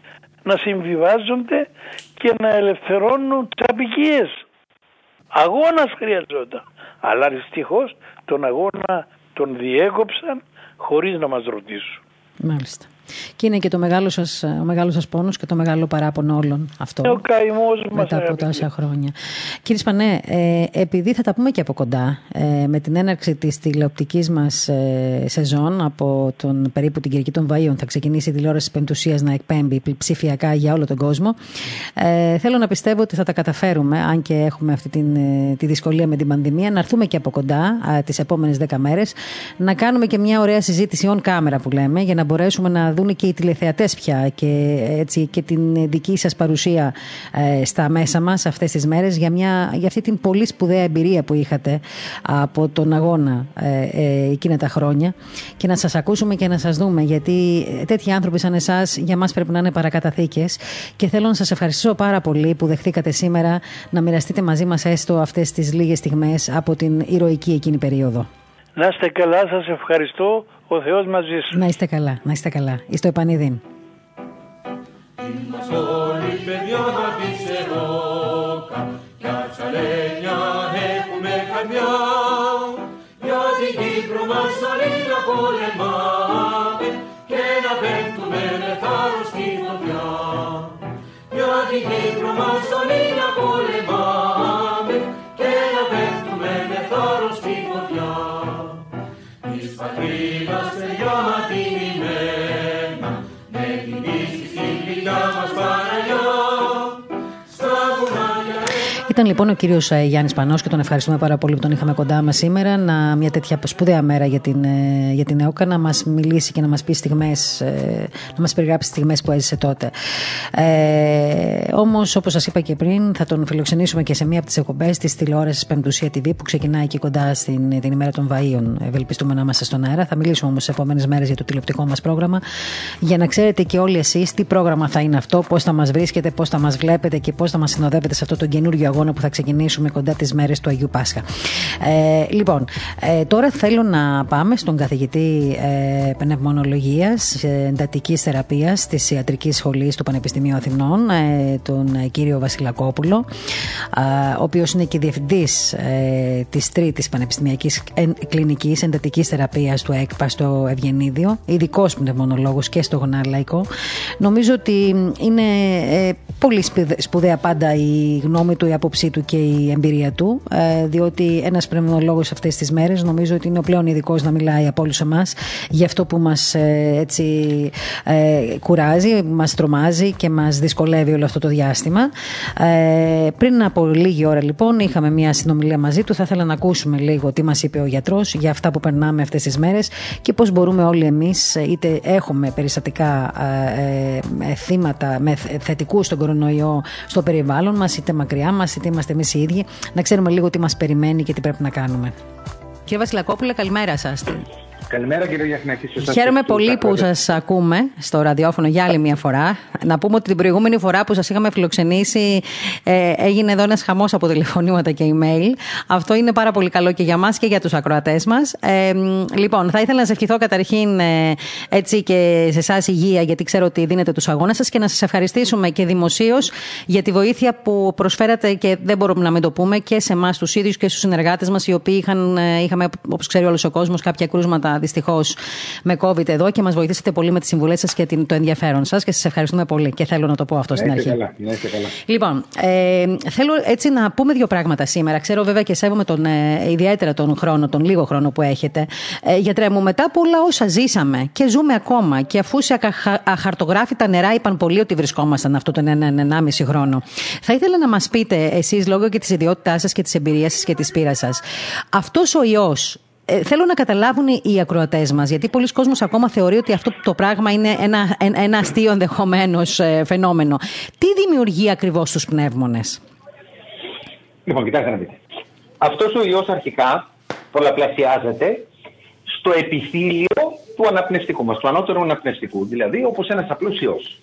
να συμβιβάζονται και να ελευθερώνουν τις απικίες. Αγώνας χρειαζόταν. Αλλά δυστυχώς τον αγώνα τον διέκοψαν χωρίς να μας ρωτήσουν. Μάλιστα. Και είναι και το μεγάλο σας, ο μεγάλος σας πόνος και το μεγάλο παράπονο όλων αυτό. Ο καημός μετά από τόσα χρόνια. Κύριε Σπανέ, ε, επειδή θα τα πούμε και από κοντά, ε, με την έναρξη της τηλεοπτικής μας ε, σεζόν από τον, περίπου την Κυρική των Βαΐων θα ξεκινήσει η τηλεόραση Πεντουσίας να εκπέμπει ψηφιακά για όλο τον κόσμο. Ε, θέλω να πιστεύω ότι θα τα καταφέρουμε, αν και έχουμε αυτή την, ε, τη δυσκολία με την πανδημία, να έρθουμε και από κοντά τι τις επόμενες δέκα μέρες, να κάνουμε και μια ωραία συζήτηση on camera που λέμε, για να μπορέσουμε να δουν και οι τηλεθεατές πια και, έτσι, και την δική σας παρουσία ε, στα μέσα μας αυτές τις μέρες για, μια, για αυτή την πολύ σπουδαία εμπειρία που είχατε από τον αγώνα ε, ε, εκείνα τα χρόνια και να σας ακούσουμε και να σας δούμε γιατί τέτοιοι άνθρωποι σαν εσάς για μας πρέπει να είναι παρακαταθήκες και θέλω να σας ευχαριστήσω πάρα πολύ που δεχτήκατε σήμερα να μοιραστείτε μαζί μας έστω αυτές τις λίγες στιγμές από την ηρωική εκείνη περίοδο. Να είστε καλά, σας ευχαριστώ. Ο Θεός μαζί σου. Να είστε καλά, να είστε καλά. Είστε επανειδήν. έχουμε καμιά για την Κύπρο μας όλοι να πολεμάμε και να πέφτουμε με θάρρος στη φωτιά για την Κύπρο μας όλοι να πολεμάμε ήταν λοιπόν ο κύριος ε, Γιάννης Πανός και τον ευχαριστούμε πάρα πολύ που τον είχαμε κοντά μας σήμερα. Να, μια τέτοια σπουδαία μέρα για την, ε, για την ΕΟΚΑ να μας μιλήσει και να μας πει στιγμές, ε, να μας περιγράψει στιγμές που έζησε τότε. Ε, Όμως, όπως σας είπα και πριν, θα τον φιλοξενήσουμε και σε μία από τις εκπομπές της τηλεόρασης Πεμπτουσία TV που ξεκινάει εκεί κοντά στην την ημέρα των Βαΐων. Ευελπιστούμε να είμαστε στον αέρα. Θα μιλήσουμε όμως σε επόμενες μέρες για το τηλεοπτικό μας πρόγραμμα για να ξέρετε και όλοι εσείς τι πρόγραμμα θα είναι αυτό, πώς θα μας βρίσκετε, πώς θα μας βλέπετε και πώς θα μας συνοδεύετε σε αυτό το καινούριο αγώνα που θα ξεκινήσουμε κοντά τις μέρες του Αγίου Πάσχα. Ε, λοιπόν, ε, τώρα θέλω να πάμε στον καθηγητή ε, πνευμονολογίας, εντατικής θεραπείας της Ιατρικής Σχολής του Πανεπιστημίου Αθηνών, ε, τον κύριο Βασιλακόπουλο, ε, ο οποίος είναι και διευθυντής ε, της τρίτης πανεπιστημιακής κλινικής εντατικής θεραπείας του ΕΚΠΑ στο Ευγενίδιο, ειδικός πνευμονολόγος και στο Γνάρλαϊκο. Νομίζω ότι είναι ε, πολύ σπουδαία πάντα η γνώμη του, η άποψή του και η εμπειρία του, ε, διότι ένας πνευμονολόγος αυτές τις μέρες νομίζω ότι είναι ο πλέον ειδικός να μιλάει από όλους εμάς για αυτό που μας ε, έτσι ε, κουράζει, μας τρομάζει και μας δυσκολεύει όλο αυτό το διάστημα. Πριν από λίγη ώρα λοιπόν είχαμε μια συνομιλία μαζί του. Θα ήθελα να ακούσουμε λίγο τι μας είπε ο γιατρός για αυτά που περνάμε αυτές τις μέρες και πώς μπορούμε όλοι εμείς, είτε έχουμε περιστατικά θύματα με θετικούς στον κορονοϊό στο περιβάλλον μας, είτε μακριά μας, είτε είμαστε εμείς οι ίδιοι, να ξέρουμε λίγο τι μας περιμένει και τι πρέπει να κάνουμε. Κύριε Βασιλακόπουλε, καλημέρα σας. Καλημέρα κύριε Γιαχνάκη. Χαίρομαι πολύ που σας ακούμε στο ραδιόφωνο για άλλη μια φορά. Να πούμε ότι την προηγούμενη φορά που σας είχαμε φιλοξενήσει ε, έγινε εδώ ένας χαμός από τηλεφωνήματα και email. Αυτό είναι πάρα πολύ καλό και για μας και για τους ακροατές μας. Ε, λοιπόν, θα ήθελα να σας ευχηθώ καταρχήν ε, έτσι και σε εσάς υγεία, γιατί ξέρω ότι δίνετε τους αγώνες σας και να σας ευχαριστήσουμε και δημοσίως για τη βοήθεια που προσφέρατε και δεν μπορούμε να μην το πούμε και σε εμάς τους ίδιους και στους συνεργάτες μας, οι οποίοι είχαν, ε, είχαμε, όπως ξέρει όλος ο κόσμος, κάποια κρούσματα δυστυχώς με COVID εδώ και μας βοηθήσατε πολύ με τις συμβουλές σας και το ενδιαφέρον σας και σας ευχαριστούμε πολύ. Και θέλω να το πω αυτό στην αρχή. Καλά, ναι, καλά. Λοιπόν, ε, θέλω έτσι να πούμε δύο πράγματα σήμερα. Ξέρω βέβαια και σέβομαι τον, ε, ιδιαίτερα τον χρόνο, τον λίγο χρόνο που έχετε. Ε, γιατρέ μου, μετά από όλα όσα ζήσαμε και ζούμε ακόμα και αφού σε αχαρτογράφητα νερά είπαν πολλοί ότι βρισκόμασταν αυτό τον 1,5 χρόνο. Θα ήθελα να μας πείτε εσείς, λόγω και της ιδιότητάς σας και της εμπειρίας σας και της πείρας σας, αυτός ο ιός ε, θέλω να καταλάβουν οι ακροατές μας, γιατί πολλοί κόσμοι ακόμα θεωρεί ότι αυτό το πράγμα είναι ένα, ένα αστείο ενδεχομένως ε, φαινόμενο. Τι δημιουργεί ακριβώς τους πνεύμονες; Λοιπόν, κοιτάξτε να δείτε. Αυτός ο ιός αρχικά πολλαπλασιάζεται στο επιθύλιο του αναπνευστικού μας, του ανώτερου αναπνευστικού, δηλαδή όπως ένας απλός ιός.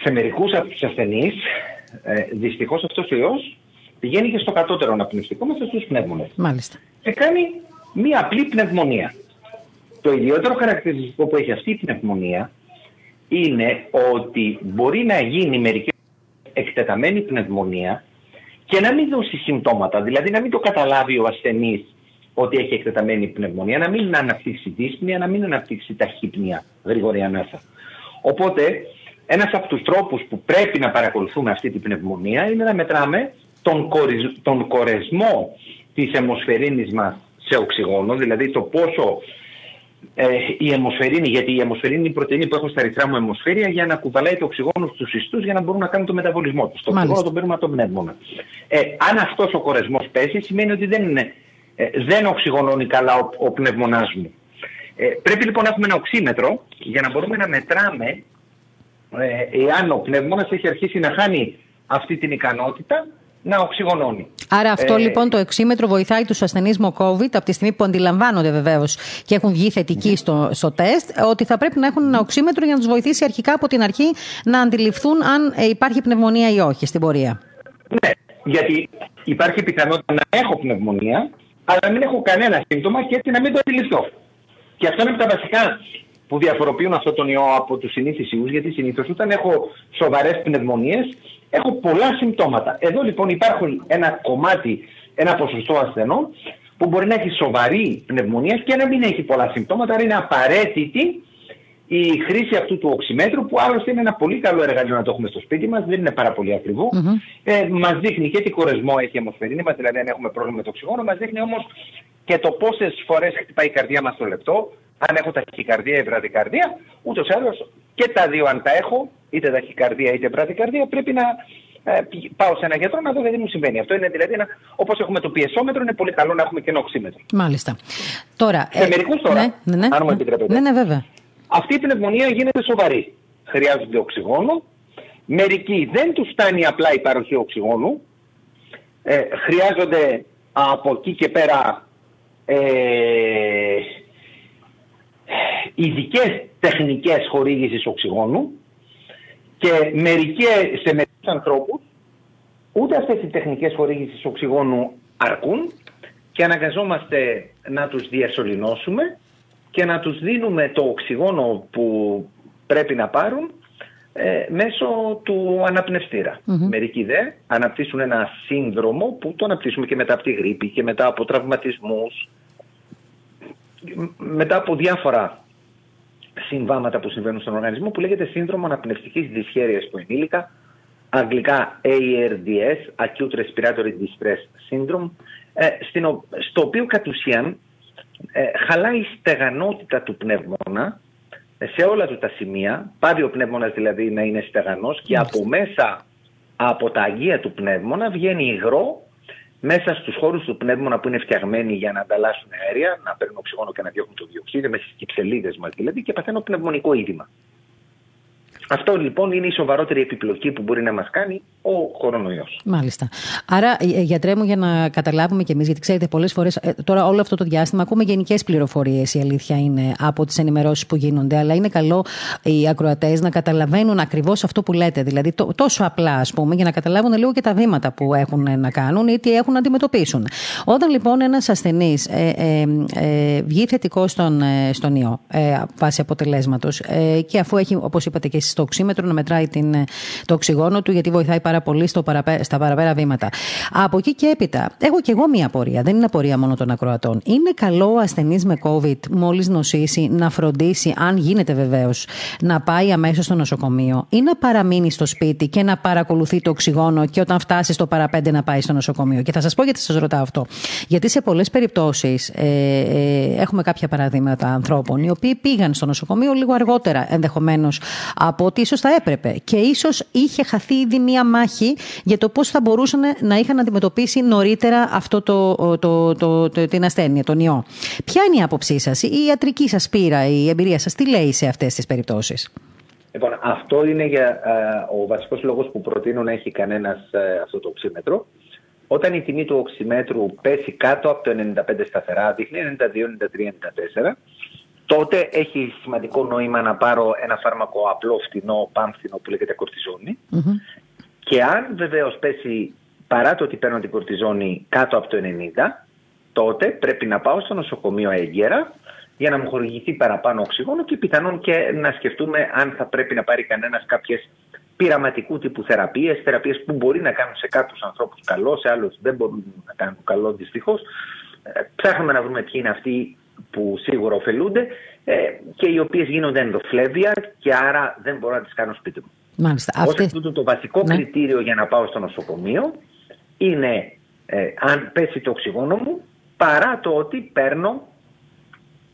Σε μερικούς από τους ασθενείς, ε, δυστυχώς αυτός ο ιός πηγαίνει και στο κατώτερο αναπνευστικό μέσα στους πνεύμονες. Μάλιστα. Και κάνει μία απλή πνευμονία. Το ιδιαίτερο χαρακτηριστικό που έχει αυτή η πνευμονία είναι ότι μπορεί να γίνει μερικέ εκτεταμένη πνευμονία και να μην δώσει συμπτώματα. Δηλαδή να μην το καταλάβει ο ασθενής ότι έχει εκτεταμένη πνευμονία, να μην αναπτύξει δύσπνοια, να μην αναπτύξει ταχύπνοια, γρήγορη ανάσα. Οπότε, ένας από τους τρόπους που πρέπει να παρακολουθούμε αυτή την πνευμονία είναι να μετράμε τον, τον κορεσμό της αιμοσφαιρίνης μας σε οξυγόνο, δηλαδή το πόσο ε, η αιμοσφαιρίνη, γιατί η αιμοσφαιρίνη είναι η πρωτεΐνη που έχω στα ερυθρά μου αιμοσφαίρια για να κουβαλάει το οξυγόνο στους ιστούς για να μπορούν να κάνουν το μεταβολισμό τους. Το οξυγόνο τον παίρνουμε από το πνεύμονα. Ε, αν αυτός ο κορεσμός πέσει σημαίνει ότι δεν, είναι, ε, δεν οξυγονώνει καλά ο, ο πνευμονάς μου. Ε, πρέπει λοιπόν να έχουμε ένα οξύμετρο για να μπορούμε να μετράμε ε, εάν ο πνεύμονας έχει αρχίσει να χάνει αυτή την ικανότητα να οξυγονώνει. Άρα αυτό ε, λοιπόν το εξήμετρο βοηθάει τους ασθενείς με COVID από τη στιγμή που αντιλαμβάνονται βεβαίως και έχουν βγει θετικοί στο, στο τεστ, ότι θα πρέπει να έχουν ένα οξύμετρο για να τους βοηθήσει αρχικά από την αρχή να αντιληφθούν αν ε, υπάρχει πνευμονία ή όχι στην πορεία. Ναι, γιατί υπάρχει πιθανότητα να έχω πνευμονία, αλλά να μην έχω κανένα σύμπτωμα και έτσι να μην το αντιληφθώ. Και αυτό είναι από τα βασικά που διαφοροποιούν αυτόν τον ιό από τους συνήθεις ιούς, γιατί συνήθως όταν έχω σοβαρές πνευμονίες, έχω πολλά συμπτώματα. Εδώ λοιπόν υπάρχουν ένα κομμάτι, ένα ποσοστό ασθενών που μπορεί να έχει σοβαρή πνευμονία και να μην έχει πολλά συμπτώματα, άρα είναι απαραίτητη η χρήση αυτού του οξυμέτρου, που άλλωστε είναι ένα πολύ καλό εργαλείο να το έχουμε στο σπίτι μας, δεν είναι πάρα πολύ ακριβό. Mm-hmm. Ε, μας δείχνει και τι κορεσμό έχει η αιμοσφαιρίνη μας, δηλαδή αν έχουμε πρόβλημα με το οξυγόνο, μας δείχνει όμως και το πόσες φορές χτυπάει η καρδιά μας το λεπτό, αν έχω ταχυκαρδία ή βραδικαρδία, ούτως ή άλλως και τα δύο αν τα έχω, είτε ταχυκαρδία είτε βραδικαρδία, πρέπει να ε, πάω σε ένα γιατρό να δω γιατί μου συμβαίνει. Αυτό είναι δηλαδή όπως έχουμε το πιεσόμετρο, είναι πολύ καλό να έχουμε και ένα οξύμετρο. Μάλιστα. Τώρα, σε ε, μερικούς τώρα, ναι, ναι, ναι, αν μου επιτρέπετε. Ναι, ναι, βέβαια. Αυτή η πνευμονία γίνεται σοβαρή. Χρειάζονται οξυγόνο. Μερικοί δεν τους φτάνει απλά η παροχή οξυγόνου. Ε, χρειάζονται από εκεί και πέρα ε, ειδικές τεχνικές χορήγησης οξυγόνου και μερικές, σε μερικούς ανθρώπους ούτε αυτές οι τεχνικές χορήγησης οξυγόνου αρκούν και αναγκαζόμαστε να τους διασωληνώσουμε και να τους δίνουμε το οξυγόνο που πρέπει να πάρουν ε, μέσω του αναπνευστήρα. Μερικοί δε αναπτύσσουν ένα σύνδρομο που το αναπτύσσουμε και μετά από τη γρήπη και μετά από τραυματισμούς, μετά από διάφορα συμβάματα που συμβαίνουν στον οργανισμό που λέγεται σύνδρομο αναπνευστικής δυσχέρειας του ενήλικα, αγγλικά ARDS, Acute Respiratory Distress Syndrome, ε, στο οποίο κατ' ουσίαν ε, χαλάει η στεγανότητα του πνεύμονα ε, σε όλα του τα σημεία, πάει ο πνεύμονας δηλαδή να είναι στεγανός και από μέσα από τα αγία του πνεύμονα βγαίνει υγρό μέσα στους χώρους του πνεύμονα που είναι φτιαγμένοι για να ανταλλάσσουν αέρια, να παίρνουν οξυγόνο και να διώχνουν το διοξείδιο, μέσα στις κυψελίδες μας δηλαδή και παθαίνω πνευμονικό είδημα. Αυτό λοιπόν είναι η σοβαρότερη επιπλοκή που μπορεί να μας κάνει ο κορονοϊό. Μάλιστα. Άρα, ε, ε, γιατρέ μου, για να καταλάβουμε κι εμείς, γιατί ξέρετε, πολλές φορές ε, τώρα όλο αυτό το διάστημα ακούμε γενικές πληροφορίες, η αλήθεια είναι, από τις ενημερώσεις που γίνονται. Αλλά είναι καλό οι ακροατές να καταλαβαίνουν ακριβώς αυτό που λέτε. Δηλαδή, το, τόσο απλά, ας πούμε, για να καταλάβουν λίγο και τα βήματα που έχουν να κάνουν ή τι έχουν να αντιμετωπίσουν. Όταν λοιπόν ένας ασθενής ε, ε, ε, βγει θετικό στον, στον ιό, ε, βάσει αποτελέσματος, και αφού έχει, όπως είπατε και εσείς, το οξύμετρο να μετράει την, το οξυγόνο του, γιατί βοηθάει πάρα πολύ στο παραπέ, στα παραπέρα βήματα. Από εκεί και έπειτα, έχω και εγώ μία απορία. Δεν είναι απορία μόνο των ακροατών. Είναι καλό ο ασθενής με COVID, μόλις νοσήσει, να φροντίσει, αν γίνεται βεβαίως, να πάει αμέσως στο νοσοκομείο ή να παραμείνει στο σπίτι και να παρακολουθεί το οξυγόνο και όταν φτάσει στο παραπέντε να πάει στο νοσοκομείο. Και θα σας πω γιατί σας ρωτάω αυτό. Γιατί σε πολλές περιπτώσεις ε, ε, έχουμε κάποια παραδείγματα ανθρώπων οι οποίοι πήγαν στο νοσοκομείο λίγο αργότερα ενδεχομένως από ό,τι ίσως θα έπρεπε. Και ίσως είχε χαθεί ήδη μία μάχη για το πώς θα μπορούσαν να είχαν αντιμετωπίσει νωρίτερα αυτό το, το, το, το, την ασθένεια, τον ιό. Ποια είναι η άποψή σας, η ιατρική σας πείρα, η εμπειρία σας, τι λέει σε αυτές τις περιπτώσεις; Λοιπόν, αυτό είναι για, ε, ο βασικός λόγος που προτείνω να έχει κανένας ε, αυτό το οξύμετρο. Όταν η τιμή του οξυμέτρου πέσει κάτω από το 95 σταθερά, δείχνει 92, 93, 94, τότε έχει σημαντικό νόημα να πάρω ένα φάρμακο απλό, φτηνό, πάμφθηνο που λέγεται Και αν βεβαίως πέσει παρά το ότι παίρνω την κορτιζόνη κάτω από το 90, τότε πρέπει να πάω στο νοσοκομείο έγκαιρα για να μου χορηγηθεί παραπάνω οξυγόνο και πιθανόν και να σκεφτούμε αν θα πρέπει να πάρει κανένας κάποιες πειραματικού τύπου θεραπείες, θεραπείες που μπορεί να κάνουν σε κάποιους ανθρώπους καλό, σε άλλους δεν μπορούν να κάνουν καλό δυστυχώς. Ε, ψάχνουμε να βρούμε ποιοι είναι αυτοί που σίγουρα ωφελούνται ε, και οι οποίες γίνονται ενδοφλέβια και άρα δεν μπορώ να τις κάνω σπίτι μου. Μάλιστα. Αυτή... το βασικό ναι. κριτήριο για να πάω στο νοσοκομείο είναι ε, αν πέσει το οξυγόνο μου παρά το ότι παίρνω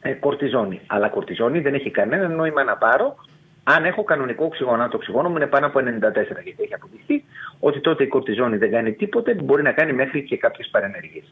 ε, κορτιζόνη. Αλλά κορτιζόνη δεν έχει κανένα νόημα να πάρω αν έχω κανονικό οξυγόνο. Αν το οξυγόνο μου είναι πάνω από 94, γιατί έχει αποδειχθεί ότι τότε η κορτιζόνη δεν κάνει τίποτε, μπορεί να κάνει μέχρι και κάποιες παρενέργειες.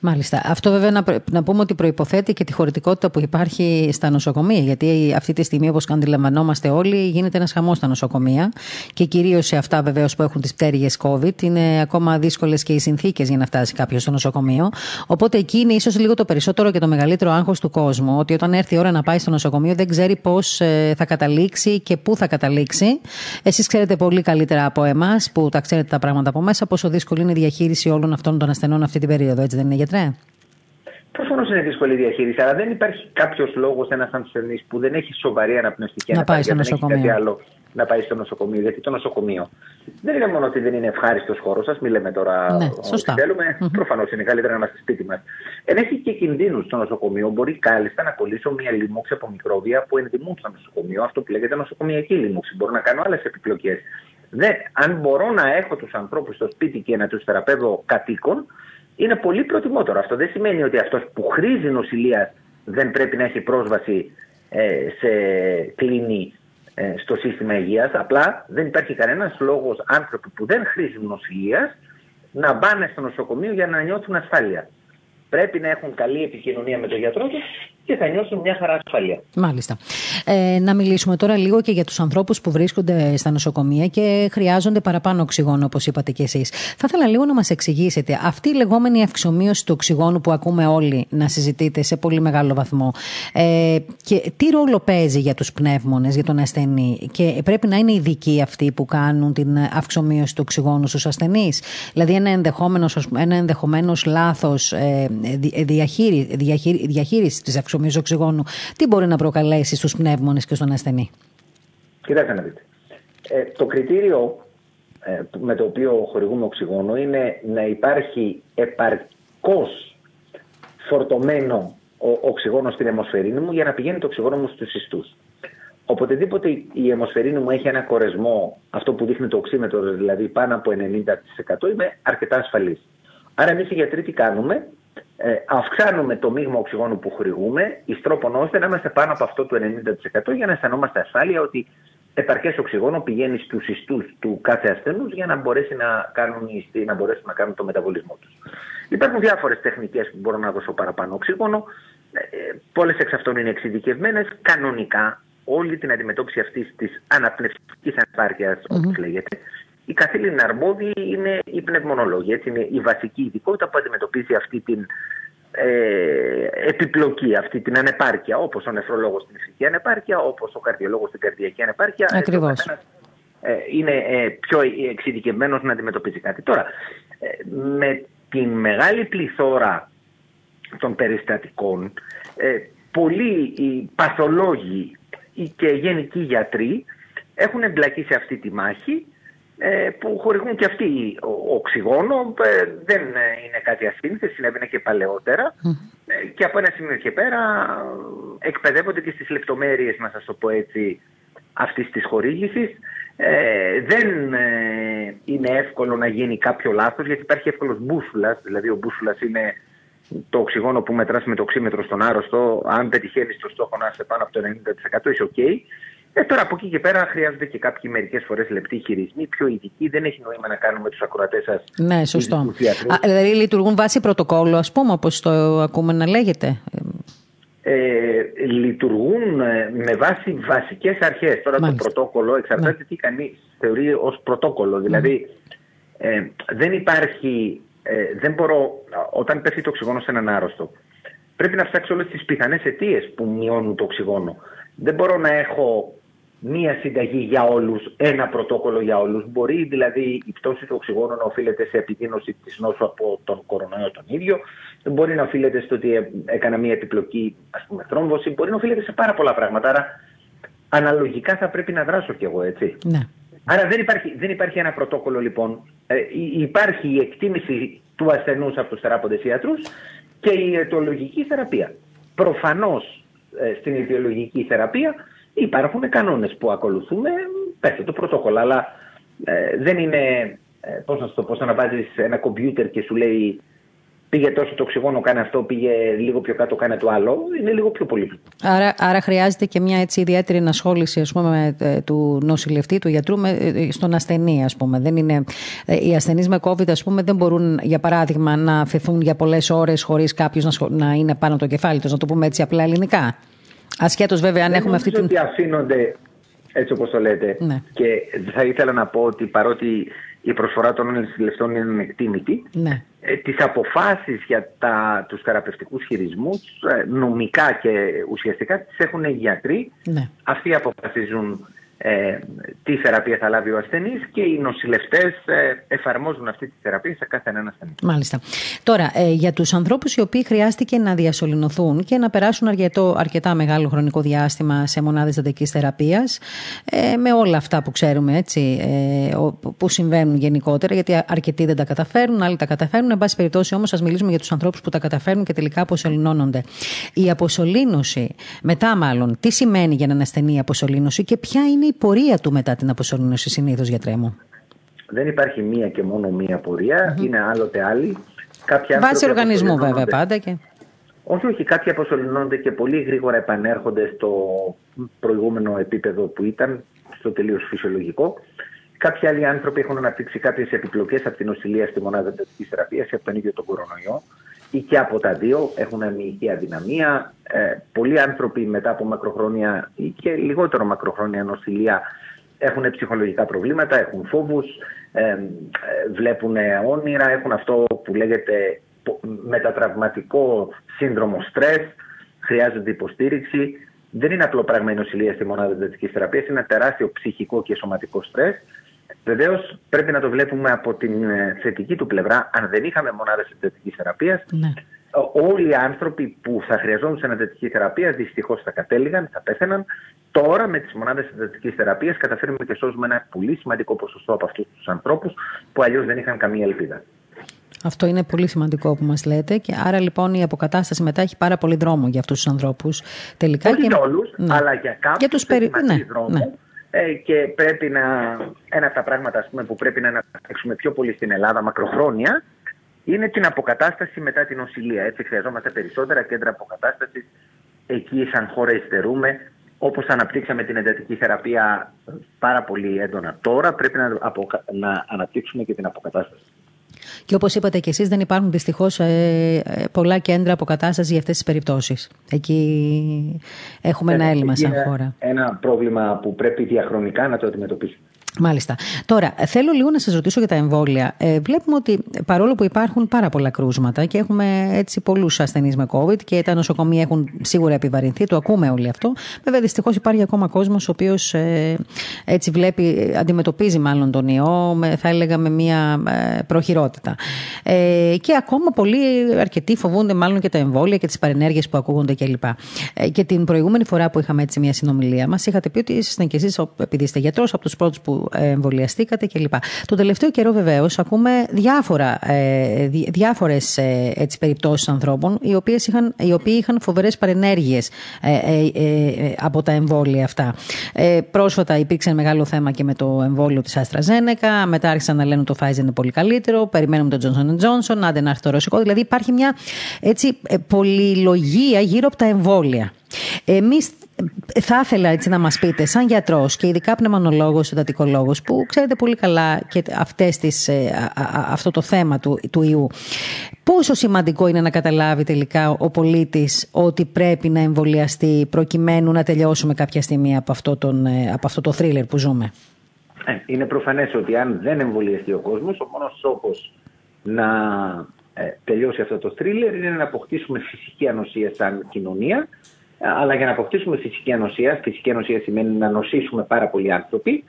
Μάλιστα. Αυτό βέβαια να, να πούμε ότι προποθέτει και τη χωρητικότητα που υπάρχει στα νοσοκομεία. Γιατί αυτή τη στιγμή, όπως αντιλαμβανόμαστε όλοι, γίνεται ένας χαμός στα νοσοκομεία. Και κυρίως σε αυτά βεβαίως που έχουν τις πτέρυγες COVID, είναι ακόμα δύσκολες και οι συνθήκες για να φτάσει κάποιος στο νοσοκομείο. Οπότε εκεί είναι ίσως λίγο το περισσότερο και το μεγαλύτερο άγχος του κόσμου. Ότι όταν έρθει η ώρα να πάει στο νοσοκομείο, δεν ξέρει πώς ε, θα καταλήξει και πού θα καταλήξει. Εσείς ξέρετε πολύ καλύτερα από εμάς, που τα ξέρετε τα πράγματα από μέσα, πόσο δύσκολη είναι η διαχείριση όλων αυτών των ασθενών αυτή την περίοδο, έτσι δεν είναι, γιατρέ; Προφανώς είναι δύσκολη διαχείριση, αλλά δεν υπάρχει κάποιος λόγος ένας ασθενής που δεν έχει σοβαρή αναπνευστική να πάει στο νοσοκομείο. Κάτι άλλο να πάει στο νοσοκομείο. Γιατί το νοσοκομείο δεν είναι μόνο ότι δεν είναι ευχάριστος χώρος σας, μιλάμε τώρα ναι, σωστά. θέλουμε. Mm-hmm. Προφανώς είναι καλύτερα να είμαστε σπίτι μας. Ενέχει και κινδύνους στο νοσοκομείο. Μπορεί κάλλιστα να κολλήσω μια λοιμώξη από μικρόβια που ενδημούν στο νοσοκομείο, αυτό που λέγεται νοσοκομιακή λοιμώξη. Μπορώ να κάνω άλλες επιπλοκές. αν μπορώ να έχω τους ανθρώπους στο σπίτι και να τους θεραπεύω κατοίκων, είναι πολύ προτιμότερο. Αυτό δεν σημαίνει ότι αυτός που χρήζει νοσηλεία δεν πρέπει να έχει πρόσβαση ε, σε κλίνη ε, στο σύστημα υγείας. Απλά δεν υπάρχει κανένας λόγος άνθρωποι που δεν χρήζουν νοσηλεία να πάνε στο νοσοκομείο για να νιώθουν ασφάλεια πρέπει να έχουν καλή επικοινωνία με τον γιατρό τους και θα νιώσουν μια χαρά ασφαλεία. Μάλιστα. Ε, να μιλήσουμε τώρα λίγο και για τους ανθρώπους που βρίσκονται στα νοσοκομεία και χρειάζονται παραπάνω οξυγόνο, όπως είπατε και εσείς. Θα ήθελα λίγο να μας εξηγήσετε αυτή η λεγόμενη αυξομοίωση του οξυγόνου που ακούμε όλοι να συζητείτε σε πολύ μεγάλο βαθμό. Ε, και τι ρόλο παίζει για τους πνεύμονες, για τον ασθενή, και πρέπει να είναι ειδικοί αυτοί που κάνουν την αυξομοίωση του οξυγόνου στους ασθενείς; Δηλαδή, ένα ενδεχόμενος ένα ενδεχομένως λάθος ε, διαχείριση, διαχείριση, διαχείρισης της αυξομοίωσης οξυγόνου, τι μπορεί να προκαλέσει στους πνεύμονες και στον ασθενή; Κοιτάξτε να δείτε. Ε, το κριτήριο ε, με το οποίο χορηγούμε οξυγόνο είναι να υπάρχει επαρκώς φορτωμένο ο οξυγόνο στην αιμοσφαιρίνη μου για να πηγαίνει το οξυγόνο μου στους ιστούς. Οποτεδήποτε η αιμοσφαιρίνη μου έχει ένα κορεσμό, αυτό που δείχνει το οξύμετρο, δηλαδή πάνω από 90% είμαι αρκετά ασφαλής. Άρα εμείς οι γιατροί τι κάνουμε, ε, αυξάνουμε το μείγμα οξυγόνου που χορηγούμε, εις τρόπον ώστε να είμαστε πάνω από αυτό το 90% για να αισθανόμαστε ασφάλεια ότι επαρκές οξυγόνο πηγαίνει στους ιστούς του κάθε ασθενούς για να, μπορέσει να, κάνουν, να μπορέσουν να κάνουν το μεταβολισμό τους. Υπάρχουν διάφορες τεχνικές που μπορώ να δώσω παραπάνω οξυγόνο. Ε, Πολλές εξ αυτών είναι εξειδικευμένες. Κανονικά, όλη την αντιμετώπιση αυτής της αναπνευστικής ανεπάρκειας, mm-hmm. όπως λέγεται, η καθήλυνη αρμόδιοι είναι οι πνευμονολόγοι. Έτσι είναι η βασική ειδικότητα που αντιμετωπίζει αυτή την ε, επιπλοκή, αυτή την ανεπάρκεια, όπως ο νεφρολόγος στην ηθική ανεπάρκεια, όπως ο καρδιολόγος στην καρδιακή ανεπάρκεια. Ακριβώς. Ε, είναι ε, πιο εξειδικευμένος να αντιμετωπίζει κάτι. Τώρα, ε, με την μεγάλη πληθώρα των περιστατικών, πολλοί οι παθολόγοι και γενικοί γιατροί έχουν εμπλακεί σε αυτή τη μάχη που χορηγούν και αυτοί οξυγόνο. Δεν είναι κάτι ασύνηθε, συνέβαινε και παλαιότερα. Και από ένα σημείο και πέρα εκπαιδεύονται και στις λεπτομέρειες, να σας το πω έτσι, αυτής της χορήγησης. Ε, δεν ε, είναι εύκολο να γίνει κάποιο λάθος γιατί υπάρχει εύκολος μπούσουλας, δηλαδή ο μπούσουλας είναι το οξυγόνο που μετράς με το οξύμετρο στον άρρωστο, αν πετυχαίνεις το στόχο να είσαι πάνω από το 90% είσαι ok. Ε, τώρα από εκεί και πέρα χρειάζονται και κάποιοι μερικές φορές λεπτοί χειρισμοί, πιο ειδικοί. Δεν έχει νόημα να κάνουμε τους ακροατές σας. Ναι, σωστό. Α, δηλαδή λειτουργούν βάσει πρωτοκόλλου, ας πούμε, όπως το ακούμε να λέγεται ε, λειτουργούν ε, με βάση βασικές αρχές. Τώρα το πρωτόκολλο εξαρτάται ναι. τι κανείς θεωρεί ως πρωτόκολλο. Δηλαδή ε, δεν υπάρχει, ε, δεν μπορώ, όταν πέφτει το οξυγόνο σε έναν άρρωστο, πρέπει να ψάξω όλες τις πιθανές αιτίες που μειώνουν το οξυγόνο. Δεν μπορώ να έχω μία συνταγή για όλους, ένα πρωτόκολλο για όλους. Μπορεί δηλαδή η πτώση του οξυγόνου να οφείλεται σε επιδείνωση της νόσου από τον κορονοϊό τον ίδιο, μπορεί να οφείλεται στο ότι έκανα μία επιπλοκή ας πούμε, θρόμβωση, μπορεί να οφείλεται σε πάρα πολλά πράγματα. Άρα αναλογικά θα πρέπει να δράσω κι εγώ έτσι. Ναι. Άρα δεν υπάρχει, δεν υπάρχει ένα πρωτόκολλο λοιπόν. Ε, υπάρχει η εκτίμηση του ασθενούς από τους θεράποντες ιατρούς και η αιτιολογική θεραπεία. Προφανώς ε, στην αιτιολογική θεραπεία Υπάρχουν κανόνες που ακολουθούμε, πέστε το πρωτόκολλο, αλλά ε, δεν είναι, ε, πώς να το πω, να βάζεις ένα κομπιούτερ και σου λέει πήγε τόσο το οξυγόνο, κάνε αυτό, πήγε λίγο πιο κάτω, κάνε το άλλο. Είναι λίγο πιο πολύ. Άρα, άρα χρειάζεται και μια έτσι ιδιαίτερη ενασχόληση ας πούμε, ε, του νοσηλευτή, του γιατρού με, ε, στον ασθενή. Ας πούμε. Δεν είναι, οι ασθενείς με COVID ας πούμε, δεν μπορούν, για παράδειγμα, να αφαιθούν για πολλές ώρες χωρίς κάποιος να, να είναι πάνω το κεφάλι τους, να το πούμε έτσι απλά ελληνικά. Ασχέτως βέβαια αν Δεν έχουμε αυτή την... ότι αφήνονται έτσι όπως το λέτε. Ναι. Και θα ήθελα να πω ότι παρότι η προσφορά των νοσηλευτών είναι εκτίμητη, ναι. ε, τις αποφάσεις για τα, τους θεραπευτικούς χειρισμούς ε, νομικά και ουσιαστικά τις έχουν οι γιατροί. Ναι. Αυτοί αποφασίζουν ε, τι θεραπεία θα λάβει ο ασθενής και οι νοσηλευτές ε, εφαρμόζουν αυτή τη θεραπεία σε κάθε έναν ασθενή. Μάλιστα. Τώρα, ε, για τους ανθρώπους οι οποίοι χρειάστηκε να διασωληνωθούν και να περάσουν αρκετό, αρκετά μεγάλο χρονικό διάστημα σε μονάδες δαντική θεραπείας, ε, με όλα αυτά που ξέρουμε έτσι, ε, που συμβαίνουν γενικότερα, γιατί αρκετοί δεν τα καταφέρουν, άλλοι τα καταφέρουν. Εν πάση περιπτώσει, όμως, ας μιλήσουμε για τους ανθρώπους που τα καταφέρνουν και τελικά αποσωληνώνονται. Η αποσωλήνωση, μετά μάλλον, τι σημαίνει για έναν ασθενή η αποσωλήνωση και ποια είναι η πορεία του μετά την αποσωλήνωση συνήθως, γιατρέ μου; Δεν υπάρχει μία και μόνο μία πορεία, mm-hmm. είναι άλλοτε άλλη. Βάσει οργανισμού βέβαια πάντα και... Όχι, όχι, κάποιοι αποσωληνώνονται και πολύ γρήγορα επανέρχονται στο προηγούμενο επίπεδο που ήταν, στο τελείως φυσιολογικό. Κάποιοι άλλοι άνθρωποι έχουν αναπτύξει κάποιες επιπλοκές από την νοσηλεία στη μονάδα εντατική θεραπείας ή από τον ίδιο τον κορονοϊό ή και από τα δύο έχουν αμυϊκή αδυναμία. Ε, πολλοί άνθρωποι μετά από μακροχρόνια ή και λιγότερο μακροχρόνια νοσηλεία έχουν ψυχολογικά προβλήματα, έχουν φόβους, ε, ε, βλέπουν όνειρα, έχουν αυτό που λέγεται μετατραυματικό σύνδρομο στρες, χρειάζονται υποστήριξη. Δεν είναι απλό πράγμα η νοσηλεία στη μονάδα εντατικής θεραπείας, είναι ένα τεράστιο ψυχικό και σωματικό στρες Βεβαίως πρέπει να το βλέπουμε από την ε, θετική του πλευρά. Αν δεν είχαμε μονάδες εντατική θεραπείας, ναι. όλοι οι άνθρωποι που θα χρειαζόντουσαν εντατική θεραπεία δυστυχώς θα κατέληγαν, θα πέθαιναν. Τώρα με τις μονάδες εντατική θεραπείας καταφέρουμε και σώζουμε ένα πολύ σημαντικό ποσοστό από αυτούς τους ανθρώπους που αλλιώς δεν είχαν καμία ελπίδα. Αυτό είναι πολύ σημαντικό που μας λέτε. Και άρα λοιπόν η αποκατάσταση μετά έχει πάρα πολύ δρόμο για αυτούς τους ανθρώπους. Τελικά Όχι και... για όλους, ναι. αλλά για κάποιους περι... ναι, δρόμο. Ναι. Ε, και πρέπει να, ένα από τα πράγματα ας πούμε, που πρέπει να αναπτύξουμε πιο πολύ στην Ελλάδα μακροχρόνια είναι την αποκατάσταση μετά την νοσηλεία. Έτσι χρειαζόμαστε περισσότερα κέντρα αποκατάστασης. Εκεί σαν χώρα υστερούμε. Όπως αναπτύξαμε την εντατική θεραπεία πάρα πολύ έντονα τώρα, πρέπει να, να αναπτύξουμε και την αποκατάσταση. Και όπως είπατε και εσείς, δεν υπάρχουν δυστυχώς ε, πολλά κέντρα αποκατάστασης για αυτές τις περιπτώσεις. Εκεί έχουμε ένα έλλειμμα σαν χώρα. Ένα πρόβλημα που πρέπει διαχρονικά να το αντιμετωπίσουμε. Μάλιστα. Τώρα, θέλω λίγο να σας ρωτήσω για τα εμβόλια. Ε, βλέπουμε ότι παρόλο που υπάρχουν πάρα πολλά κρούσματα και έχουμε έτσι πολλούς ασθενείς με COVID και τα νοσοκομεία έχουν σίγουρα επιβαρυνθεί, το ακούμε όλοι αυτό. Βέβαια, δυστυχώς υπάρχει ακόμα κόσμος ο οποίος ε, έτσι βλέπει, αντιμετωπίζει μάλλον τον ιό, με, θα έλεγα με μια ε, προχειρότητα. Ε, και ακόμα πολλοί αρκετοί φοβούνται μάλλον και τα εμβόλια και τις παρενέργειες που ακούγονται κλπ. Ε, και την προηγούμενη φορά που είχαμε έτσι μια συνομιλία μας, είχατε πει ότι ήσασταν κι εσείς, επειδή είστε γιατρός, από τους πρώτους που εμβολιαστήκατε κλπ. Το τελευταίο καιρό βεβαίως ακούμε διάφορα, ε, διάφορες ε, έτσι, περιπτώσεις ανθρώπων οι, οποίες είχαν, οι οποίοι είχαν φοβερές παρενέργειες ε, ε, ε, από τα εμβόλια αυτά. Ε, πρόσφατα υπήρξε μεγάλο θέμα και με το εμβόλιο της AstraZeneca, μετά άρχισαν να λένε ότι το Pfizer είναι πολύ καλύτερο, περιμένουμε το Johnson Johnson, άντε να έρθει το ρωσικό. Δηλαδή υπάρχει μια έτσι, πολυλογία γύρω από τα εμβόλια. Εμείς θα ήθελα έτσι να μας πείτε, σαν γιατρός και ειδικά πνευμονολόγος, συντατικολόγος, που ξέρετε πολύ καλά και αυτές τις, ε, αυτό το θέμα του, του ιού, πόσο σημαντικό είναι να καταλάβει τελικά ο πολίτης ότι πρέπει να εμβολιαστεί προκειμένου να τελειώσουμε κάποια στιγμή από αυτό, τον, ε, από αυτό το θρίλερ που ζούμε; Ε, είναι προφανές ότι αν δεν εμβολιαστεί ο κόσμος, ο μόνος τρόπος να τελειώσει αυτό το θρίλερ είναι να αποκτήσουμε φυσική ανοσία σαν κοινωνία αλλά για να αποκτήσουμε φυσική ανοσία, φυσική ανοσία σημαίνει να νοσήσουμε πάρα πολλοί άνθρωποι,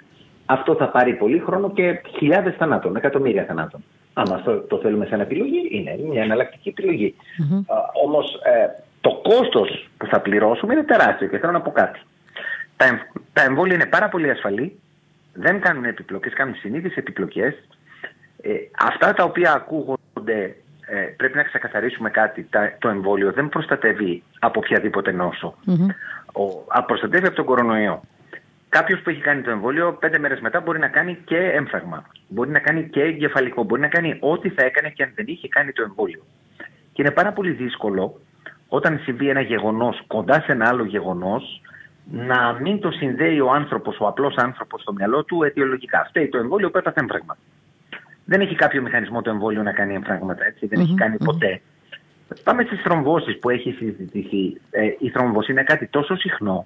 αυτό θα πάρει πολύ χρόνο και χιλιάδες θανάτων, εκατομμύρια θανάτων. Αν αυτό το θέλουμε σαν επιλογή, είναι μια εναλλακτική επιλογή. Mm-hmm. Όμως ε, το κόστος που θα πληρώσουμε είναι τεράστιο και θέλω να πω κάτι. Τα, τα εμβόλια είναι πάρα πολύ ασφαλή, δεν κάνουν επιπλοκές, κάνουν συνήθειε επιπλοκές. Ε, αυτά τα οποία ακούγονται ε, πρέπει να ξεκαθαρίσουμε κάτι. το εμβόλιο δεν προστατεύει από οποιαδήποτε νόσο. Ο, προστατεύει από τον κορονοϊό. Κάποιος που έχει κάνει το εμβόλιο, πέντε μέρες μετά μπορεί να κάνει και έμφραγμα. Μπορεί να κάνει και εγκεφαλικό. Μπορεί να κάνει ό,τι θα έκανε και αν δεν είχε κάνει το εμβόλιο. Και είναι πάρα πολύ δύσκολο όταν συμβεί ένα γεγονός κοντά σε ένα άλλο γεγονός να μην το συνδέει ο άνθρωπος, ο απλός άνθρωπος στο μυαλό του αιτιολογικά. Φταίει το εμβόλιο που έπαθε έμφραγμα δεν έχει κάποιο μηχανισμό το εμβόλιο να κάνει εμφράγματα, έτσι, δεν έχει κάνει ποτέ. Πάμε στις θρομβώσεις που έχει συζητηθεί. Ε, η θρόμβωση είναι κάτι τόσο συχνό.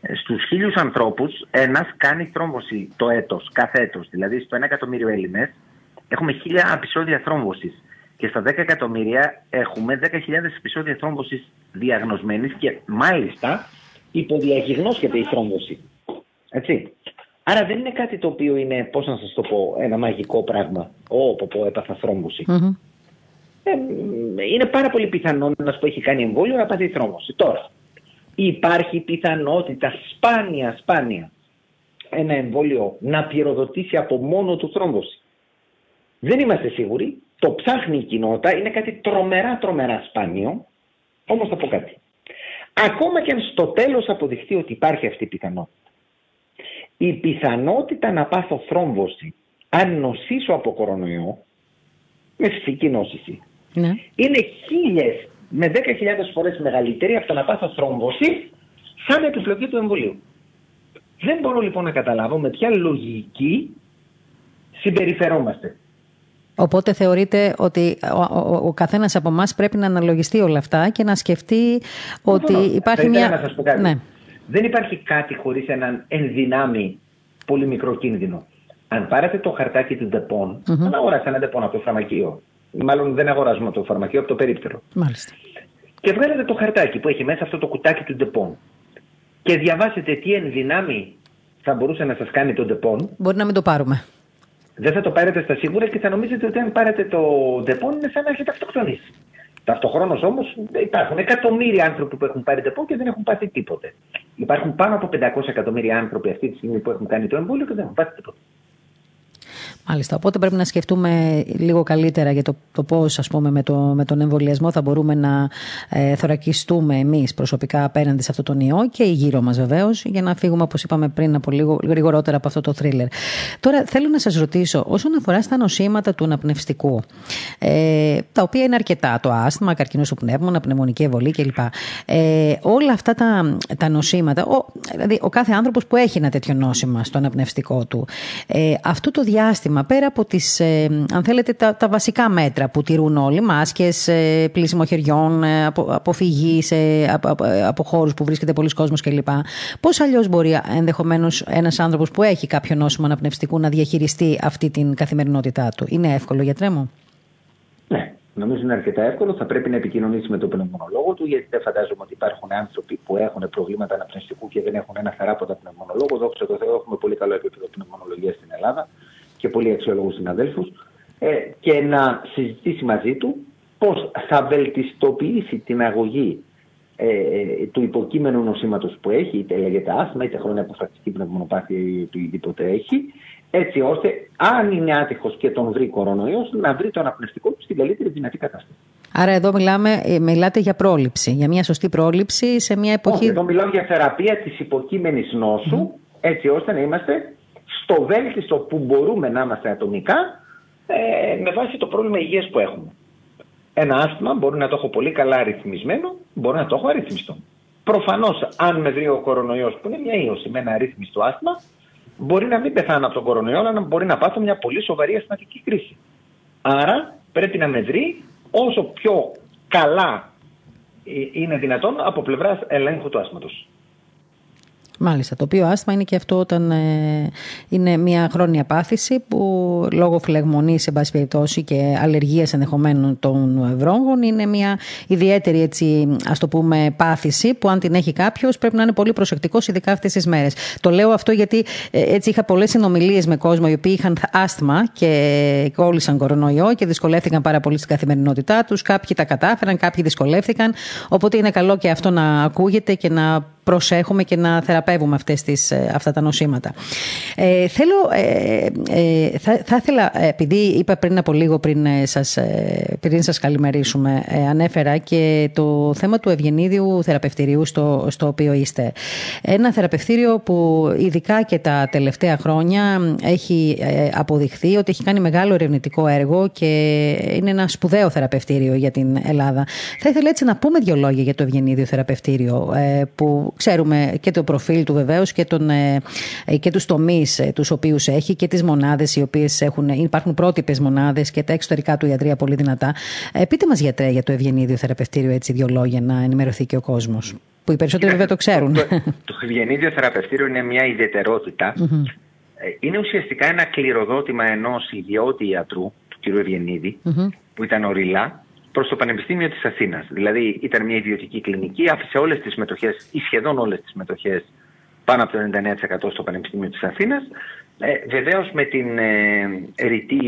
Ε, Στους χίλιους ανθρώπους, ένας κάνει θρόμβωση το έτος, κάθε έτος. Δηλαδή, στο 1 εκατομμύριο Έλληνες έχουμε χίλια επεισόδια θρόμβωση. Και στα 10 εκατομμύρια έχουμε 10.000 επεισόδια θρόμβωση διαγνωσμένης και μάλιστα υποδιαγνώσκεται η θρόμβωση. Έτσι. Άρα δεν είναι κάτι το οποίο είναι, πώς να σας το πω, ένα μαγικό πράγμα. Ω, πω, πω, έπαθα Ε, είναι πάρα πολύ πιθανό ένας που έχει κάνει εμβόλιο να πάθει θρόμβωση. Τώρα, υπάρχει πιθανότητα σπάνια, σπάνια, ένα εμβόλιο να πυροδοτήσει από μόνο του θρόμβωση. Δεν είμαστε σίγουροι. Το ψάχνει η κοινότητα. Είναι κάτι τρομερά, τρομερά σπάνιο. Όμως θα πω κάτι. Ακόμα και αν στο τέλος αποδειχθεί ότι υπάρχει αυτή η πιθανότητα η πιθανότητα να πάθω θρόμβωση αν νοσήσω από κορονοϊό με φυσική νόσηση ναι. είναι χίλιες με δέκα χιλιάδες φορές μεγαλύτερη από το να πάθω θρόμβωση σαν επιπλοκή του εμβολίου. Δεν μπορώ λοιπόν να καταλάβω με ποια λογική συμπεριφερόμαστε. Οπότε θεωρείτε ότι ο, ο, ο καθένας από εμάς πρέπει να αναλογιστεί όλα αυτά και να σκεφτεί ότι υπάρχει μια... Να σας πω κάτι. Ναι. Δεν υπάρχει κάτι χωρίς έναν εν δυνάμει πολύ μικρό κίνδυνο. Αν πάρετε το χαρτάκι του Ντεπόν, mm-hmm. αν αγοράσετε ένα Ντεπόν από το φαρμακείο, μάλλον δεν αγοράζουμε από το φαρμακείο, από το περίπτερο. Μάλιστα. Και βγάλετε το χαρτάκι που έχει μέσα αυτό το κουτάκι του Ντεπόν και διαβάσετε τι εν δυνάμει θα μπορούσε να σας κάνει το Ντεπόν. Μπορεί να μην το πάρουμε. Δεν θα το πάρετε στα σίγουρα και θα νομίζετε ότι αν πάρετε το Ντεπόν είναι σαν να έχετε αυτοκτονήσει. Ταυτοχρόνως όμως υπάρχουν εκατομμύρια άνθρωποι που έχουν πάρει Ντεπόν και δεν έχουν πάθει τίποτε. Υπάρχουν πάνω από 500 εκατομμύρια άνθρωποι αυτή τη στιγμή που έχουν κάνει το εμβόλιο και δεν έχουν πάθει τίποτε. Μάλιστα. Οπότε πρέπει να σκεφτούμε λίγο καλύτερα για το, το πώς, ας πούμε, με, το, με τον εμβολιασμό θα μπορούμε να ε, θωρακιστούμε εμείς προσωπικά απέναντι σε αυτό τον ιό και η γύρω μας βεβαίως, για να φύγουμε, όπως είπαμε πριν, από λίγο γρηγορότερα από αυτό το θρίλερ. Τώρα, θέλω να σας ρωτήσω, όσον αφορά στα νοσήματα του αναπνευστικού, ε, τα οποία είναι αρκετά, το άσθημα, καρκίνος του πνεύμονα, πνευμονική εμβολή κλπ. Ε, όλα αυτά τα, τα νοσήματα, ο, δηλαδή ο κάθε άνθρωπος που έχει ένα τέτοιο νόσημα στο αναπνευστικό του, ε, αυτό το διάστημα άσθμα, πέρα από τις, ε, αν θέλετε, τα, τα βασικά μέτρα που τηρούν όλοι, μάσκες, ε, πλήσιμο χεριών, ε, απο, αποφυγή από, από, χώρους που βρίσκεται πολλοί κόσμος κλπ. Πώς αλλιώς μπορεί ενδεχομένως ένας άνθρωπος που έχει κάποιο νόσημα αναπνευστικού να διαχειριστεί αυτή την καθημερινότητά του; Είναι εύκολο, γιατρέ μου. Ναι, Νομίζω είναι αρκετά εύκολο. Θα πρέπει να επικοινωνήσει με τον πνευμονολόγο του, γιατί δεν φαντάζομαι ότι υπάρχουν άνθρωποι που έχουν προβλήματα αναπνευστικού και δεν έχουν ένα θεράποντα πνευμονολόγο. Δόξα τω Θεώ, έχουμε πολύ καλό επίπεδο πνευμονολογίας στην Ελλάδα και πολύ αξιόλογους συναδέλφους. Ε, και να συζητήσει μαζί του πώς θα βελτιστοποιήσει την αγωγή ε, ε του υποκείμενου νοσήματος που έχει, είτε λέγεται άσθημα, είτε χρόνια αποφασιστική πνευμονοπάθεια ή οτιδήποτε έχει, έτσι ώστε αν είναι άτυχος και τον βρει κορονοϊός, να βρει το αναπνευστικό του στην καλύτερη δυνατή κατάσταση. Άρα εδώ μιλάμε, ε, μιλάτε για πρόληψη, για μια σωστή πρόληψη σε μια εποχή... Όχι, εδώ μιλάω για θεραπεία της υποκείμενης νόσου, έτσι ώστε να είμαστε στο βέλτιστο που μπορούμε να είμαστε ατομικά ε, με βάση το πρόβλημα υγείας που έχουμε. Ένα άσθημα μπορεί να το έχω πολύ καλά ρυθμισμένο, μπορεί να το έχω αρρυθμιστό. Προφανώς αν με βρει ο κορονοϊός που είναι μια ίωση με ένα αρρύθμιστο άσθημα, μπορεί να μην πεθάνω από τον κορονοϊό, αλλά να μπορεί να πάθω μια πολύ σοβαρή ασθηματική κρίση. Άρα πρέπει να με βρει όσο πιο καλά ε, είναι δυνατόν από πλευράς ελέγχου του άσθματος. Μάλιστα. Το οποίο άσθημα είναι και αυτό όταν ε, είναι μια χρόνια πάθηση που λόγω φλεγμονή, σε πάση περιπτώσει, και αλλεργίας ενδεχομένων των βρόγκων είναι μια ιδιαίτερη έτσι, ας το πούμε, πάθηση που αν την έχει κάποιος πρέπει να είναι πολύ προσεκτικός, ειδικά αυτές τις μέρες. Το λέω αυτό γιατί ε, έτσι είχα πολλές συνομιλίες με κόσμο οι οποίοι είχαν άσθημα και κόλλησαν κορονοϊό και δυσκολεύτηκαν πάρα πολύ στην καθημερινότητά τους. Κάποιοι τα κατάφεραν, κάποιοι δυσκολεύτηκαν. Οπότε είναι καλό και αυτό να ακούγεται και να προσέχουμε και να θεραπεύουμε αυτές τις, ε, αυτά τα νοσήματα. Ε, θέλω, ε, ε, θα, θα ήθελα, επειδή είπα πριν από λίγο πριν σας, πριν σας καλημερίσουμε, ανέφερα και το θέμα του ευγενίδιου θεραπευτηρίου στο, στο οποίο είστε. Ένα θεραπευτήριο που ειδικά και τα τελευταία χρόνια έχει αποδειχθεί ότι έχει κάνει μεγάλο ερευνητικό έργο και είναι ένα σπουδαίο θεραπευτήριο για την Ελλάδα. Θα ήθελα έτσι να πούμε δύο λόγια για το ευγενίδιο θεραπευτήριο που ξέρουμε και το προφίλ του βεβαίως και, τον, ε, ε, και τους τομείς ε, τους οποίους έχει και τις μονάδες οι οποίες έχουν, υπάρχουν πρότυπες μονάδες και τα εξωτερικά του ιατρία πολύ δυνατά. πείτε μας γιατρέ για το Ευγενίδιο Θεραπευτήριο έτσι δύο λόγια να ενημερωθεί και ο κόσμος που οι περισσότεροι βέβαια το ξέρουν. Το, το Ευγενίδιο Θεραπευτήριο είναι μια ιδιαιτερότητα. Είναι ουσιαστικά ένα κληροδότημα ενός ιδιώτη ιατρού, του κ. ευγενιδη που ήταν ο Ριλά, προς το Πανεπιστήμιο της Αθήνας. Δηλαδή ήταν μια ιδιωτική κλινική, άφησε όλες τις μετοχές ή σχεδόν όλες τις μετοχές πάνω από το 99% στο Πανεπιστήμιο της Αθήνας. Ε, βεβαίως με, την, ε, ρητή,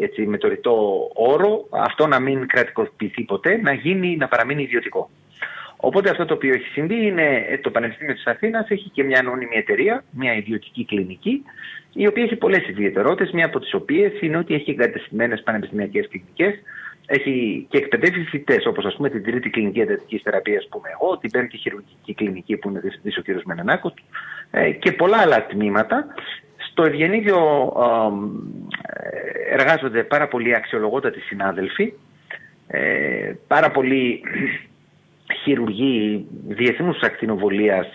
έτσι, με το ρητό όρο αυτό να μην κρατικοποιηθεί ποτέ, να, γίνει, να παραμείνει ιδιωτικό. Οπότε αυτό το οποίο έχει συμβεί είναι ε, το Πανεπιστήμιο της Αθήνας έχει και μια ανώνυμη εταιρεία, μια ιδιωτική κλινική, η οποία έχει πολλές ιδιαιτερότητες, μία από τις οποίες είναι ότι έχει εγκατεστημένες πανεπιστημιακές κλινικές, έχει και εκπαιδεύει φοιτητές, όπως ας πούμε την τρίτη κλινική εντατικής θεραπείας που είμαι εγώ, την πέμπτη χειρουργική κλινική που είναι διευθυντής ο κ. Μενενάκο ε, και πολλά άλλα τμήματα. Στο Ευγενίδιο ε, εργάζονται πάρα πολλοί αξιολογότατοι συνάδελφοι, ε, πάρα πολλοί χειρουργοί διεθνούς ακτινοβολίας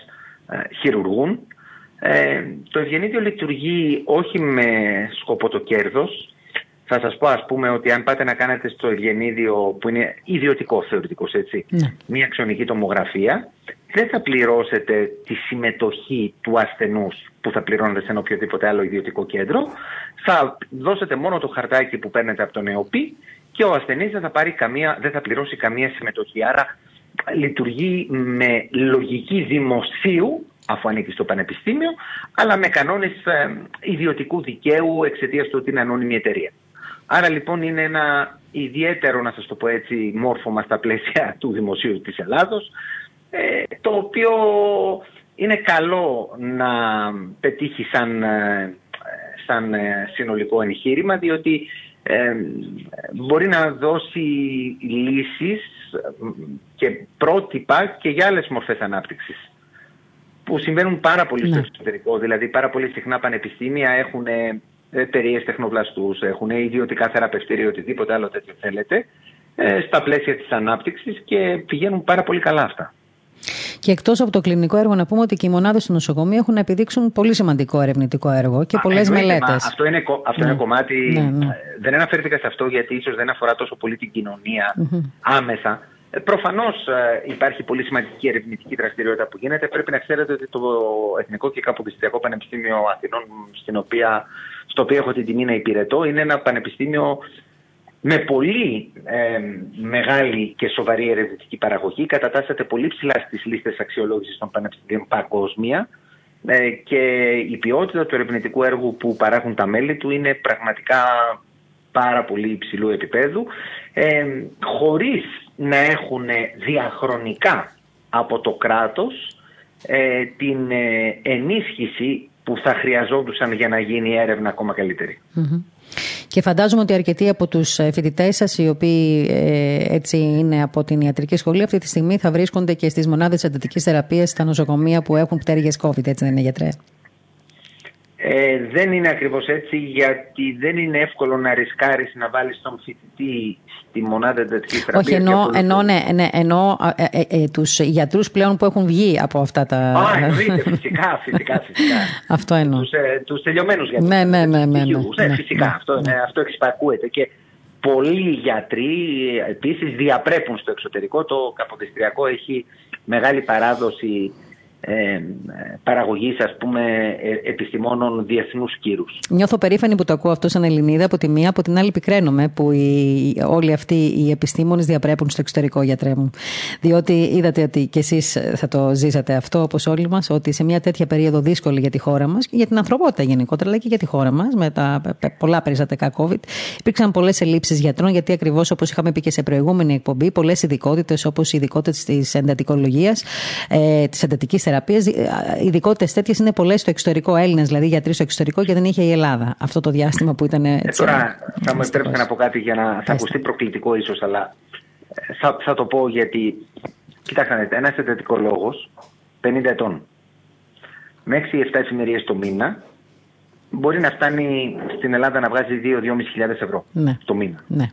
χειρουργούν. το Ευγενίδιο λειτουργεί όχι με σκοπό το κέρδος, θα σας πω ας πούμε ότι αν πάτε να κάνετε στο Ευγενίδιο που είναι ιδιωτικό θεωρητικός έτσι, ναι. μια αξιονική τομογραφία, δεν θα πληρώσετε τη συμμετοχή του ασθενούς που θα πληρώνετε σε ένα οποιοδήποτε άλλο ιδιωτικό κέντρο. Θα δώσετε μόνο το χαρτάκι που παίρνετε από τον ΕΟΠΗ και ο ασθενής δεν θα, πάρει καμία, δεν θα πληρώσει καμία συμμετοχή. Άρα λειτουργεί με λογική δημοσίου αφού ανήκει στο πανεπιστήμιο, αλλά με κανόνες ε, ιδιωτικού δικαίου εξαιτίας του ότι είναι ανώνυμη εταιρεία. Άρα λοιπόν είναι ένα ιδιαίτερο, να σας το πω έτσι, μόρφωμα στα πλαίσια [LAUGHS] του δημοσίου της Ελλάδος, ε, το οποίο είναι καλό να πετύχει σαν, ε, σαν ε, συνολικό εγχείρημα, διότι μπορεί να δώσει λύσεις και πρότυπα και για άλλες μορφές ανάπτυξης που συμβαίνουν πάρα πολύ στο ναι. εξωτερικό. Δηλαδή, πάρα πολύ συχνά πανεπιστήμια έχουν εταιρείε τεχνοπλαστού, έχουν ιδιωτικά θεραπευτήρια, οτιδήποτε άλλο τέτοιο θέλετε, ε, στα πλαίσια της ανάπτυξης και πηγαίνουν πάρα πολύ καλά αυτά. Και εκτός από το κλινικό έργο, να πούμε ότι και οι μονάδες του νοσοκομείου έχουν να επιδείξουν πολύ σημαντικό ερευνητικό έργο και πολλές μελέτες. Αυτό, είναι, αυτό είναι ναι. κομμάτι. Ναι, ναι. Δεν αναφέρθηκα σε αυτό γιατί ίσως δεν αφορά τόσο πολύ την κοινωνία άμεσα. Ε, Προφανώς ε, υπάρχει πολύ σημαντική ερευνητική δραστηριότητα που γίνεται. Πρέπει να ξέρετε ότι το Εθνικό και Καποδιστριακό Πανεπιστήμιο Αθηνών, στην οποία, στο οποίο έχω την τιμή να υπηρετώ, είναι ένα πανεπιστήμιο με πολύ ε, μεγάλη και σοβαρή ερευνητική παραγωγή. Κατατάσσεται πολύ ψηλά στις λίστες αξιολόγησης των πανεπιστήμιων παγκόσμια. Ε, και η ποιότητα του ερευνητικού έργου που παράγουν τα μέλη του είναι πραγματικά πάρα πολύ υψηλού επίπεδου, ε, χωρίς να έχουν διαχρονικά από το κράτος ε, την ε, ενίσχυση που θα χρειαζόντουσαν για να γίνει η έρευνα ακόμα Και φαντάζομαι ότι αρκετοί από τους ε, φοιτητές σας, οι οποίοι έτσι είναι από την ιατρική σχολή, αυτή τη στιγμή θα βρίσκονται και στις μονάδες εντατικής θεραπείας στα νοσοκομεία που έχουν πτέρυγες COVID, έτσι δεν είναι γιατρέ; Ε, δεν είναι ακριβώς έτσι γιατί δεν είναι εύκολο να ρισκάρεις να βάλεις τον φοιτητή στη μονάδα εντατικής θεραπείας. Όχι, εννοώ, εννοώ, ναι, ναι, εννοώ ε, ε, ε, τους γιατρούς πλέον που έχουν βγει από αυτά τα... Α, εννοείται, φυσικά, φυσικά, φυσικά. [LAUGHS] αυτό εννοώ. Τους, ε, τους τελειωμένους γιατρούς. Ναι, ναι, ναι, ναι, ναι, ναι, ναι φυσικά, ναι, αυτό, ναι. αυτό εξυπακούεται και πολλοί γιατροί επίσης διαπρέπουν στο εξωτερικό. Το Καποδιστριακό έχει μεγάλη παράδοση ε, παραγωγής ας πούμε ε, επιστημόνων διεθνούς κύρους. Νιώθω περήφανη που το ακούω αυτό σαν Ελληνίδα από τη μία, από την άλλη πικραίνομαι που οι, όλοι αυτοί οι επιστήμονες διαπρέπουν στο εξωτερικό γιατρέ μου. Διότι είδατε ότι και εσείς θα το ζήσατε αυτό όπως όλοι μας, ότι σε μια τέτοια περίοδο δύσκολη για τη χώρα μας και για την ανθρωπότητα γενικότερα, αλλά και για τη χώρα μας με τα πολλά περιστατικά COVID, υπήρξαν πολλές ελλείψεις γιατρών γιατί ακριβώς όπως είχαμε πει και σε προηγούμενη εκπομπή, πολλές ειδικότητες όπως οι ειδικότητες της εντατικολογίας, ε, της εντατικής θεραπεία. Ειδικότητες τέτοιες είναι πολλές στο εξωτερικό, Έλληνες δηλαδή γιατροί στο εξωτερικό και δεν είχε η Ελλάδα αυτό το διάστημα που ήταν. Έτσι, ε, τώρα θα μου επιτρέψετε να πω κάτι για να. θα ακουστεί προκλητικό ίσως, αλλά ε, θα, θα το πω γιατί. Κοιτάξτε, ένας εντατικό λόγο 50 ετών με 6-7 εφημερίες το μήνα μπορεί να φτάνει στην Ελλάδα να βγάζει 2-2.500 ευρώ ναι. το μήνα. Ναι.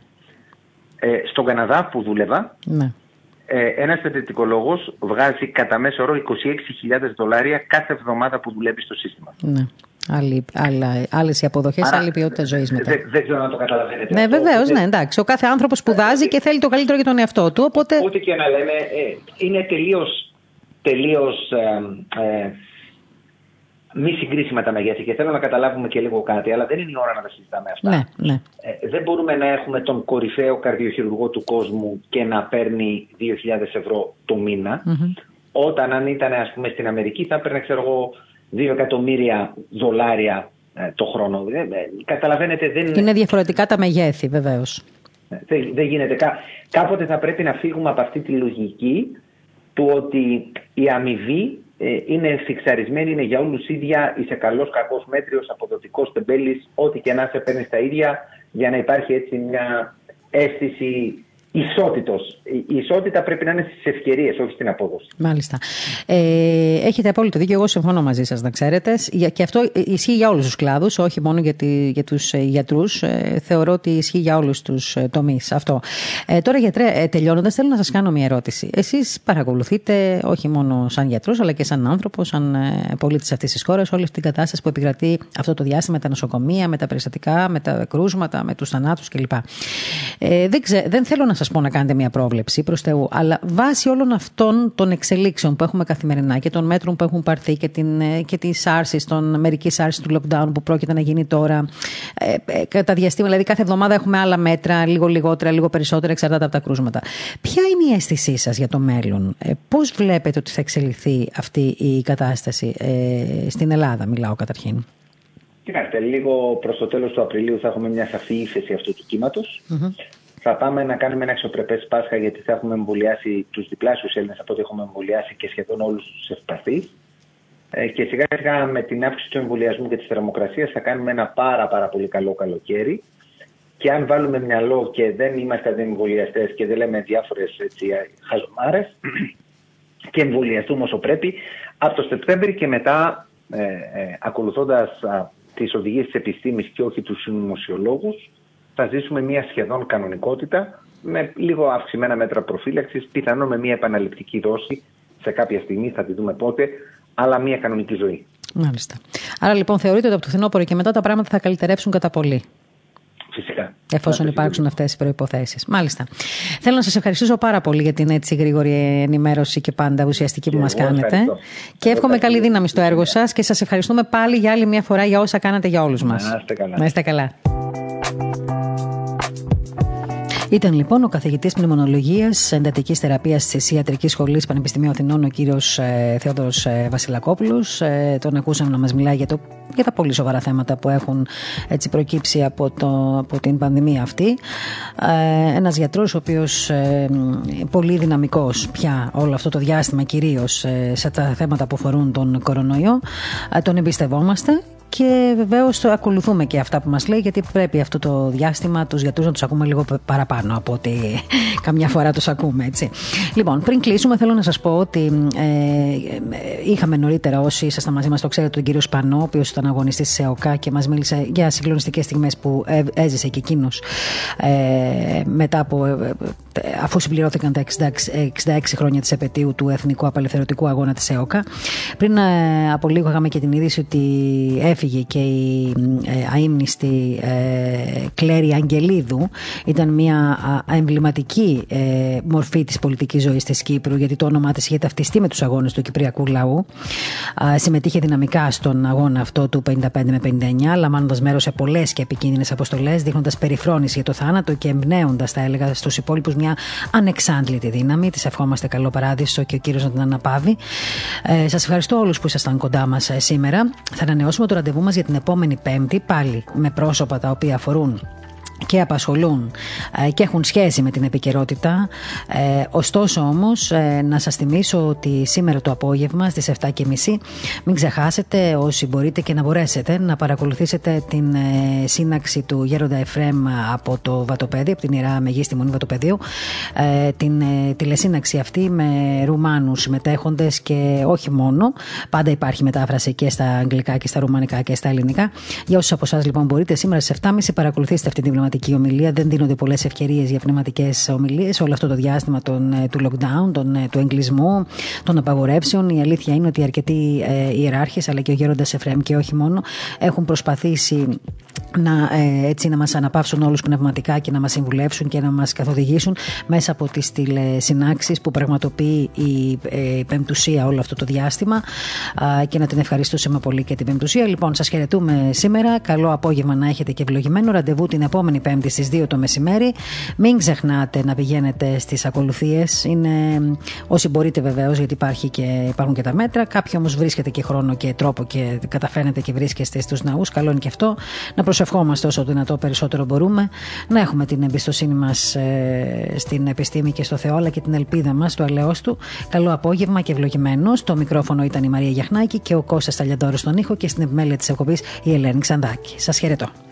Ε, στον Καναδά που δούλευα, ναι ε, ένας παιδευτικολόγος βγάζει κατά μέσο όρο 26.000 δολάρια κάθε εβδομάδα που δουλεύει στο σύστημα. Ναι. Άλλη, άλλα, άλλες οι αποδοχές, άλλη ποιότητα ζωής μετά. Δεν, δεν ξέρω να το καταλαβαίνετε. Ναι, βεβαίως, ναι, εντάξει. Ο κάθε άνθρωπος σπουδάζει και θέλει το καλύτερο για τον εαυτό του, οπότε... Ούτε και να λέμε, ε, είναι τελείως, τελείως ε, ε, μη συγκρίσιμα τα μεγέθη και θέλω να καταλάβουμε και λίγο κάτι, αλλά δεν είναι η ώρα να τα συζητάμε αυτά. Ναι, ναι. Ε, δεν μπορούμε να έχουμε τον κορυφαίο καρδιοχειρουργό του κόσμου και να παίρνει 2.000 ευρώ το μηνα Όταν αν ήταν ας πούμε στην Αμερική θα έπαιρνε ξέρω εγώ 2 εκατομμύρια δολάρια ε, το χρόνο. Ε, ε, καταλαβαίνετε δεν είναι... διαφορετικά τα μεγέθη βεβαίως. Ε, δεν, δεν γίνεται. Κά, κάποτε θα πρέπει να φύγουμε από αυτή τη λογική του ότι η αμοιβή ε, είναι φιξαρισμένη, είναι για όλους ίδια, είσαι καλός, κακός, μέτριος, αποδοτικός, τεμπέλης, ό,τι και να σε παίρνεις τα ίδια, για να υπάρχει έτσι μια αίσθηση ισότητος. Η ισότητα πρέπει να είναι στις ευκαιρίες, όχι στην απόδοση. Μάλιστα. Ε, έχετε απόλυτο δίκιο. Εγώ συμφωνώ μαζί σας, να ξέρετε. Και αυτό ισχύει για όλους τους κλάδους, όχι μόνο για, τη, για τους ε, γιατρούς. Ε, θεωρώ ότι ισχύει για όλους τους ε, τομείς αυτό. Ε, τώρα, γιατρέ, ε, τελειώνοντας, θέλω να σας κάνω μια ερώτηση. Εσείς παρακολουθείτε, όχι μόνο σαν γιατρός, αλλά και σαν άνθρωπο, σαν ε, πολίτης αυτής της χώρας, όλη αυτή την κατάσταση που επικρατεί αυτό το διάστημα με τα νοσοκομεία, με τα περιστατικά, με τα κρούσματα, με τους θανάτους κλπ. Ε, δεν, ξέ, δεν θέλω να σας πω να κάνετε μια πρόβλεψη προς Θεού, αλλά βάσει όλων αυτών των εξελίξεων που έχουμε καθημερινά και των μέτρων που έχουν πάρθει και, την, ε, και τη άρση, των μερική άρση του lockdown που πρόκειται να γίνει τώρα, ε, ε, κατά διαστήματα, δηλαδή κάθε εβδομάδα έχουμε άλλα μέτρα, λίγο λιγότερα, λίγο περισσότερα, εξαρτάται από τα κρούσματα. Ποια είναι η αίσθησή σας για το μέλλον, ε, πώς βλέπετε ότι θα εξελιχθεί αυτή η κατάσταση ε, στην Ελλάδα, μιλάω καταρχήν; Κοιτάξτε, λίγο προς το τέλος του Απριλίου θα έχουμε μια σαφή ύφεση αυτού του κυματο θα πάμε να κάνουμε ένα αξιοπρεπέ Πάσχα γιατί θα έχουμε εμβολιάσει τους διπλάσιους Έλληνες από ό,τι έχουμε εμβολιάσει και σχεδόν όλους τους ευπαθείς. Ε, και σιγά σιγά με την αύξηση του εμβολιασμού και της θερμοκρασίας θα κάνουμε ένα πάρα, πάρα πολύ καλό καλοκαίρι. Και αν βάλουμε μυαλό και δεν είμαστε εμβολιαστέ και δεν λέμε διάφορες χαζομάρες και εμβολιαστούμε όσο πρέπει, από το Σεπτέμβρη και μετά, ε, ε, ακολουθώντας τις οδηγίες της επιστήμης και όχι τους συνωμοσιολόγους, θα ζήσουμε μια σχεδόν κανονικότητα με λίγο αυξημένα μέτρα προφύλαξης, πιθανόν με μια επαναληπτική δόση σε κάποια στιγμή, θα τη δούμε πότε, αλλά μια κανονική ζωή. Μάλιστα. Άρα λοιπόν θεωρείτε ότι από το φθινόπωρο και μετά τα πράγματα θα καλυτερεύσουν κατά πολύ. Φυσικά. Εφόσον υπάρξουν αυτές οι προποθέσει. Μάλιστα. Θέλω να σας ευχαριστήσω πάρα πολύ για την έτσι γρήγορη ενημέρωση και πάντα ουσιαστική που μας κάνετε. Και εύχομαι καλή δύναμη στο έργο σας και σας ευχαριστούμε πάλι για άλλη μια φορά για όσα κάνατε για όλους μας. Να είστε καλά. Να είστε καλά. Ήταν λοιπόν ο καθηγητής πνευμονολογία εντατικής θεραπείας της Ιατρικής Σχολής Πανεπιστημίου Αθηνών, ο κύριος ε, Θεόδωρος ε, Βασιλακόπουλος. Ε, τον ακούσαμε να μας μιλάει για, το, για τα πολύ σοβαρά θέματα που έχουν έτσι προκύψει από, το, από την πανδημία αυτή. Ε, Ένας γιατρός, ο οποίος ε, πολύ δυναμικός πια όλο αυτό το διάστημα, κυρίως ε, σε τα θέματα που αφορούν τον κορονοϊό. Ε, τον εμπιστευόμαστε και βεβαίως ακολουθούμε και αυτά που μας λέει, γιατί πρέπει αυτό το διάστημα τους γιατρούς να τους ακούμε λίγο παραπάνω από ότι [LAUGHS] καμιά φορά τους ακούμε, έτσι. Λοιπόν, πριν κλείσουμε, θέλω να σας πω ότι ε, είχαμε νωρίτερα όσοι ήσασταν μαζί μας, το ξέρετε, τον κύριο Σπανό, ο οποίος ήταν αγωνιστής της ΕΟΚΑ και μας μίλησε για συγκλονιστικές στιγμές που έζησε και εκείνος ε, μετά από. Ε, αφού συμπληρώθηκαν τα 66 χρόνια της επαιτίου του Εθνικού Απελευθερωτικού Αγώνα της ΕΟΚΑ. Πριν ε, από λίγο είχαμε και την είδηση ότι έφυγε και η ε, αείμνηστη ε, Κλέρη Αγγελίδου. Ήταν μια εμβληματική ε, μορφή της πολιτικής ζωής της Κύπρου γιατί το όνομά της είχε ταυτιστεί με τους αγώνες του Κυπριακού λαού. Συμμετείχε δυναμικά στον αγώνα αυτό του 55 με 59 λαμβάνοντας μέρος σε πολλές και επικίνδυνες αποστολές δείχνοντας περιφρόνηση για το θάνατο και εμπνέοντας θα έλεγα στους υπόλοιπους μια ανεξάντλητη δύναμη. Της ευχόμαστε καλό παράδεισο και ο κύριος να την αναπαύει. Ε, Σας ευχαριστώ όλους που ήσασταν κοντά μας σήμερα. Θα ανανεώσουμε το ραντεβού μας για την επόμενη Πέμπτη, πάλι με πρόσωπα τα οποία αφορούν και απασχολούν ε, και έχουν σχέση με την επικαιρότητα. Ε, ωστόσο όμως ε, να σας θυμίσω ότι σήμερα το απόγευμα στις 7.30 μην ξεχάσετε όσοι μπορείτε και να μπορέσετε να παρακολουθήσετε την σύναξη του Γέροντα Εφρέμ από το Βατοπέδιο, από την Ιερά Μεγίστη Μονή Βατοπεδίου την τηλεσύναξη αυτή με Ρουμάνους συμμετέχοντες και όχι μόνο. Πάντα υπάρχει μετάφραση και στα αγγλικά και στα ρουμανικά και στα ελληνικά. Για όσους από εσάς λοιπόν μπορείτε σήμερα στις 7.30 παρακολουθήστε αυτή την πνευματική ομιλία. Δεν δίνονται πολλές ευκαιρίες για πνευματικές ομιλίες όλο αυτό το διάστημα των, ε, του lockdown, των, ε, του εγκλισμού, των απαγορεύσεων. Η αλήθεια είναι ότι αρκετοί ε, ιεράρχες, αλλά και ο Γέροντας Εφρέμ και όχι μόνο, έχουν προσπαθήσει να, ε, έτσι, να μας αναπαύσουν όλους πνευματικά και να μας συμβουλεύσουν και να μας καθοδηγήσουν μέσα από τις τηλεσυνάξεις που πραγματοποιεί η ε, Πεμπτουσία όλο αυτό το διάστημα και να την ευχαριστούσαμε πολύ και την Πεμπτουσία. Λοιπόν, σας χαιρετούμε σήμερα. Καλό απόγευμα να έχετε και ευλογημένο ραντεβού την επόμενη Πέμπτη στις 2 το μεσημέρι. Μην ξεχνάτε να πηγαίνετε στις ακολουθίες. Είναι όσοι μπορείτε βεβαίως γιατί υπάρχει και, υπάρχουν και τα μέτρα. Κάποιοι όμως βρίσκεται και χρόνο και τρόπο και καταφέρνετε και βρίσκεστε στους ναούς. Καλό είναι και αυτό. Να προσευχόμαστε όσο δυνατό περισσότερο μπορούμε, να έχουμε την εμπιστοσύνη μας ε, στην επιστήμη και στο Θεό, αλλά και την ελπίδα μας στο ελαιό του. Καλό απόγευμα και ευλογημένος. Στο μικρόφωνο ήταν η Μαρία Γιαχνάκη και ο Κώστας Ταλιαντόρος στον ήχο και στην επιμέλεια της εκπομπής η Ελένη Ξαντάκη. Σας χαιρετώ.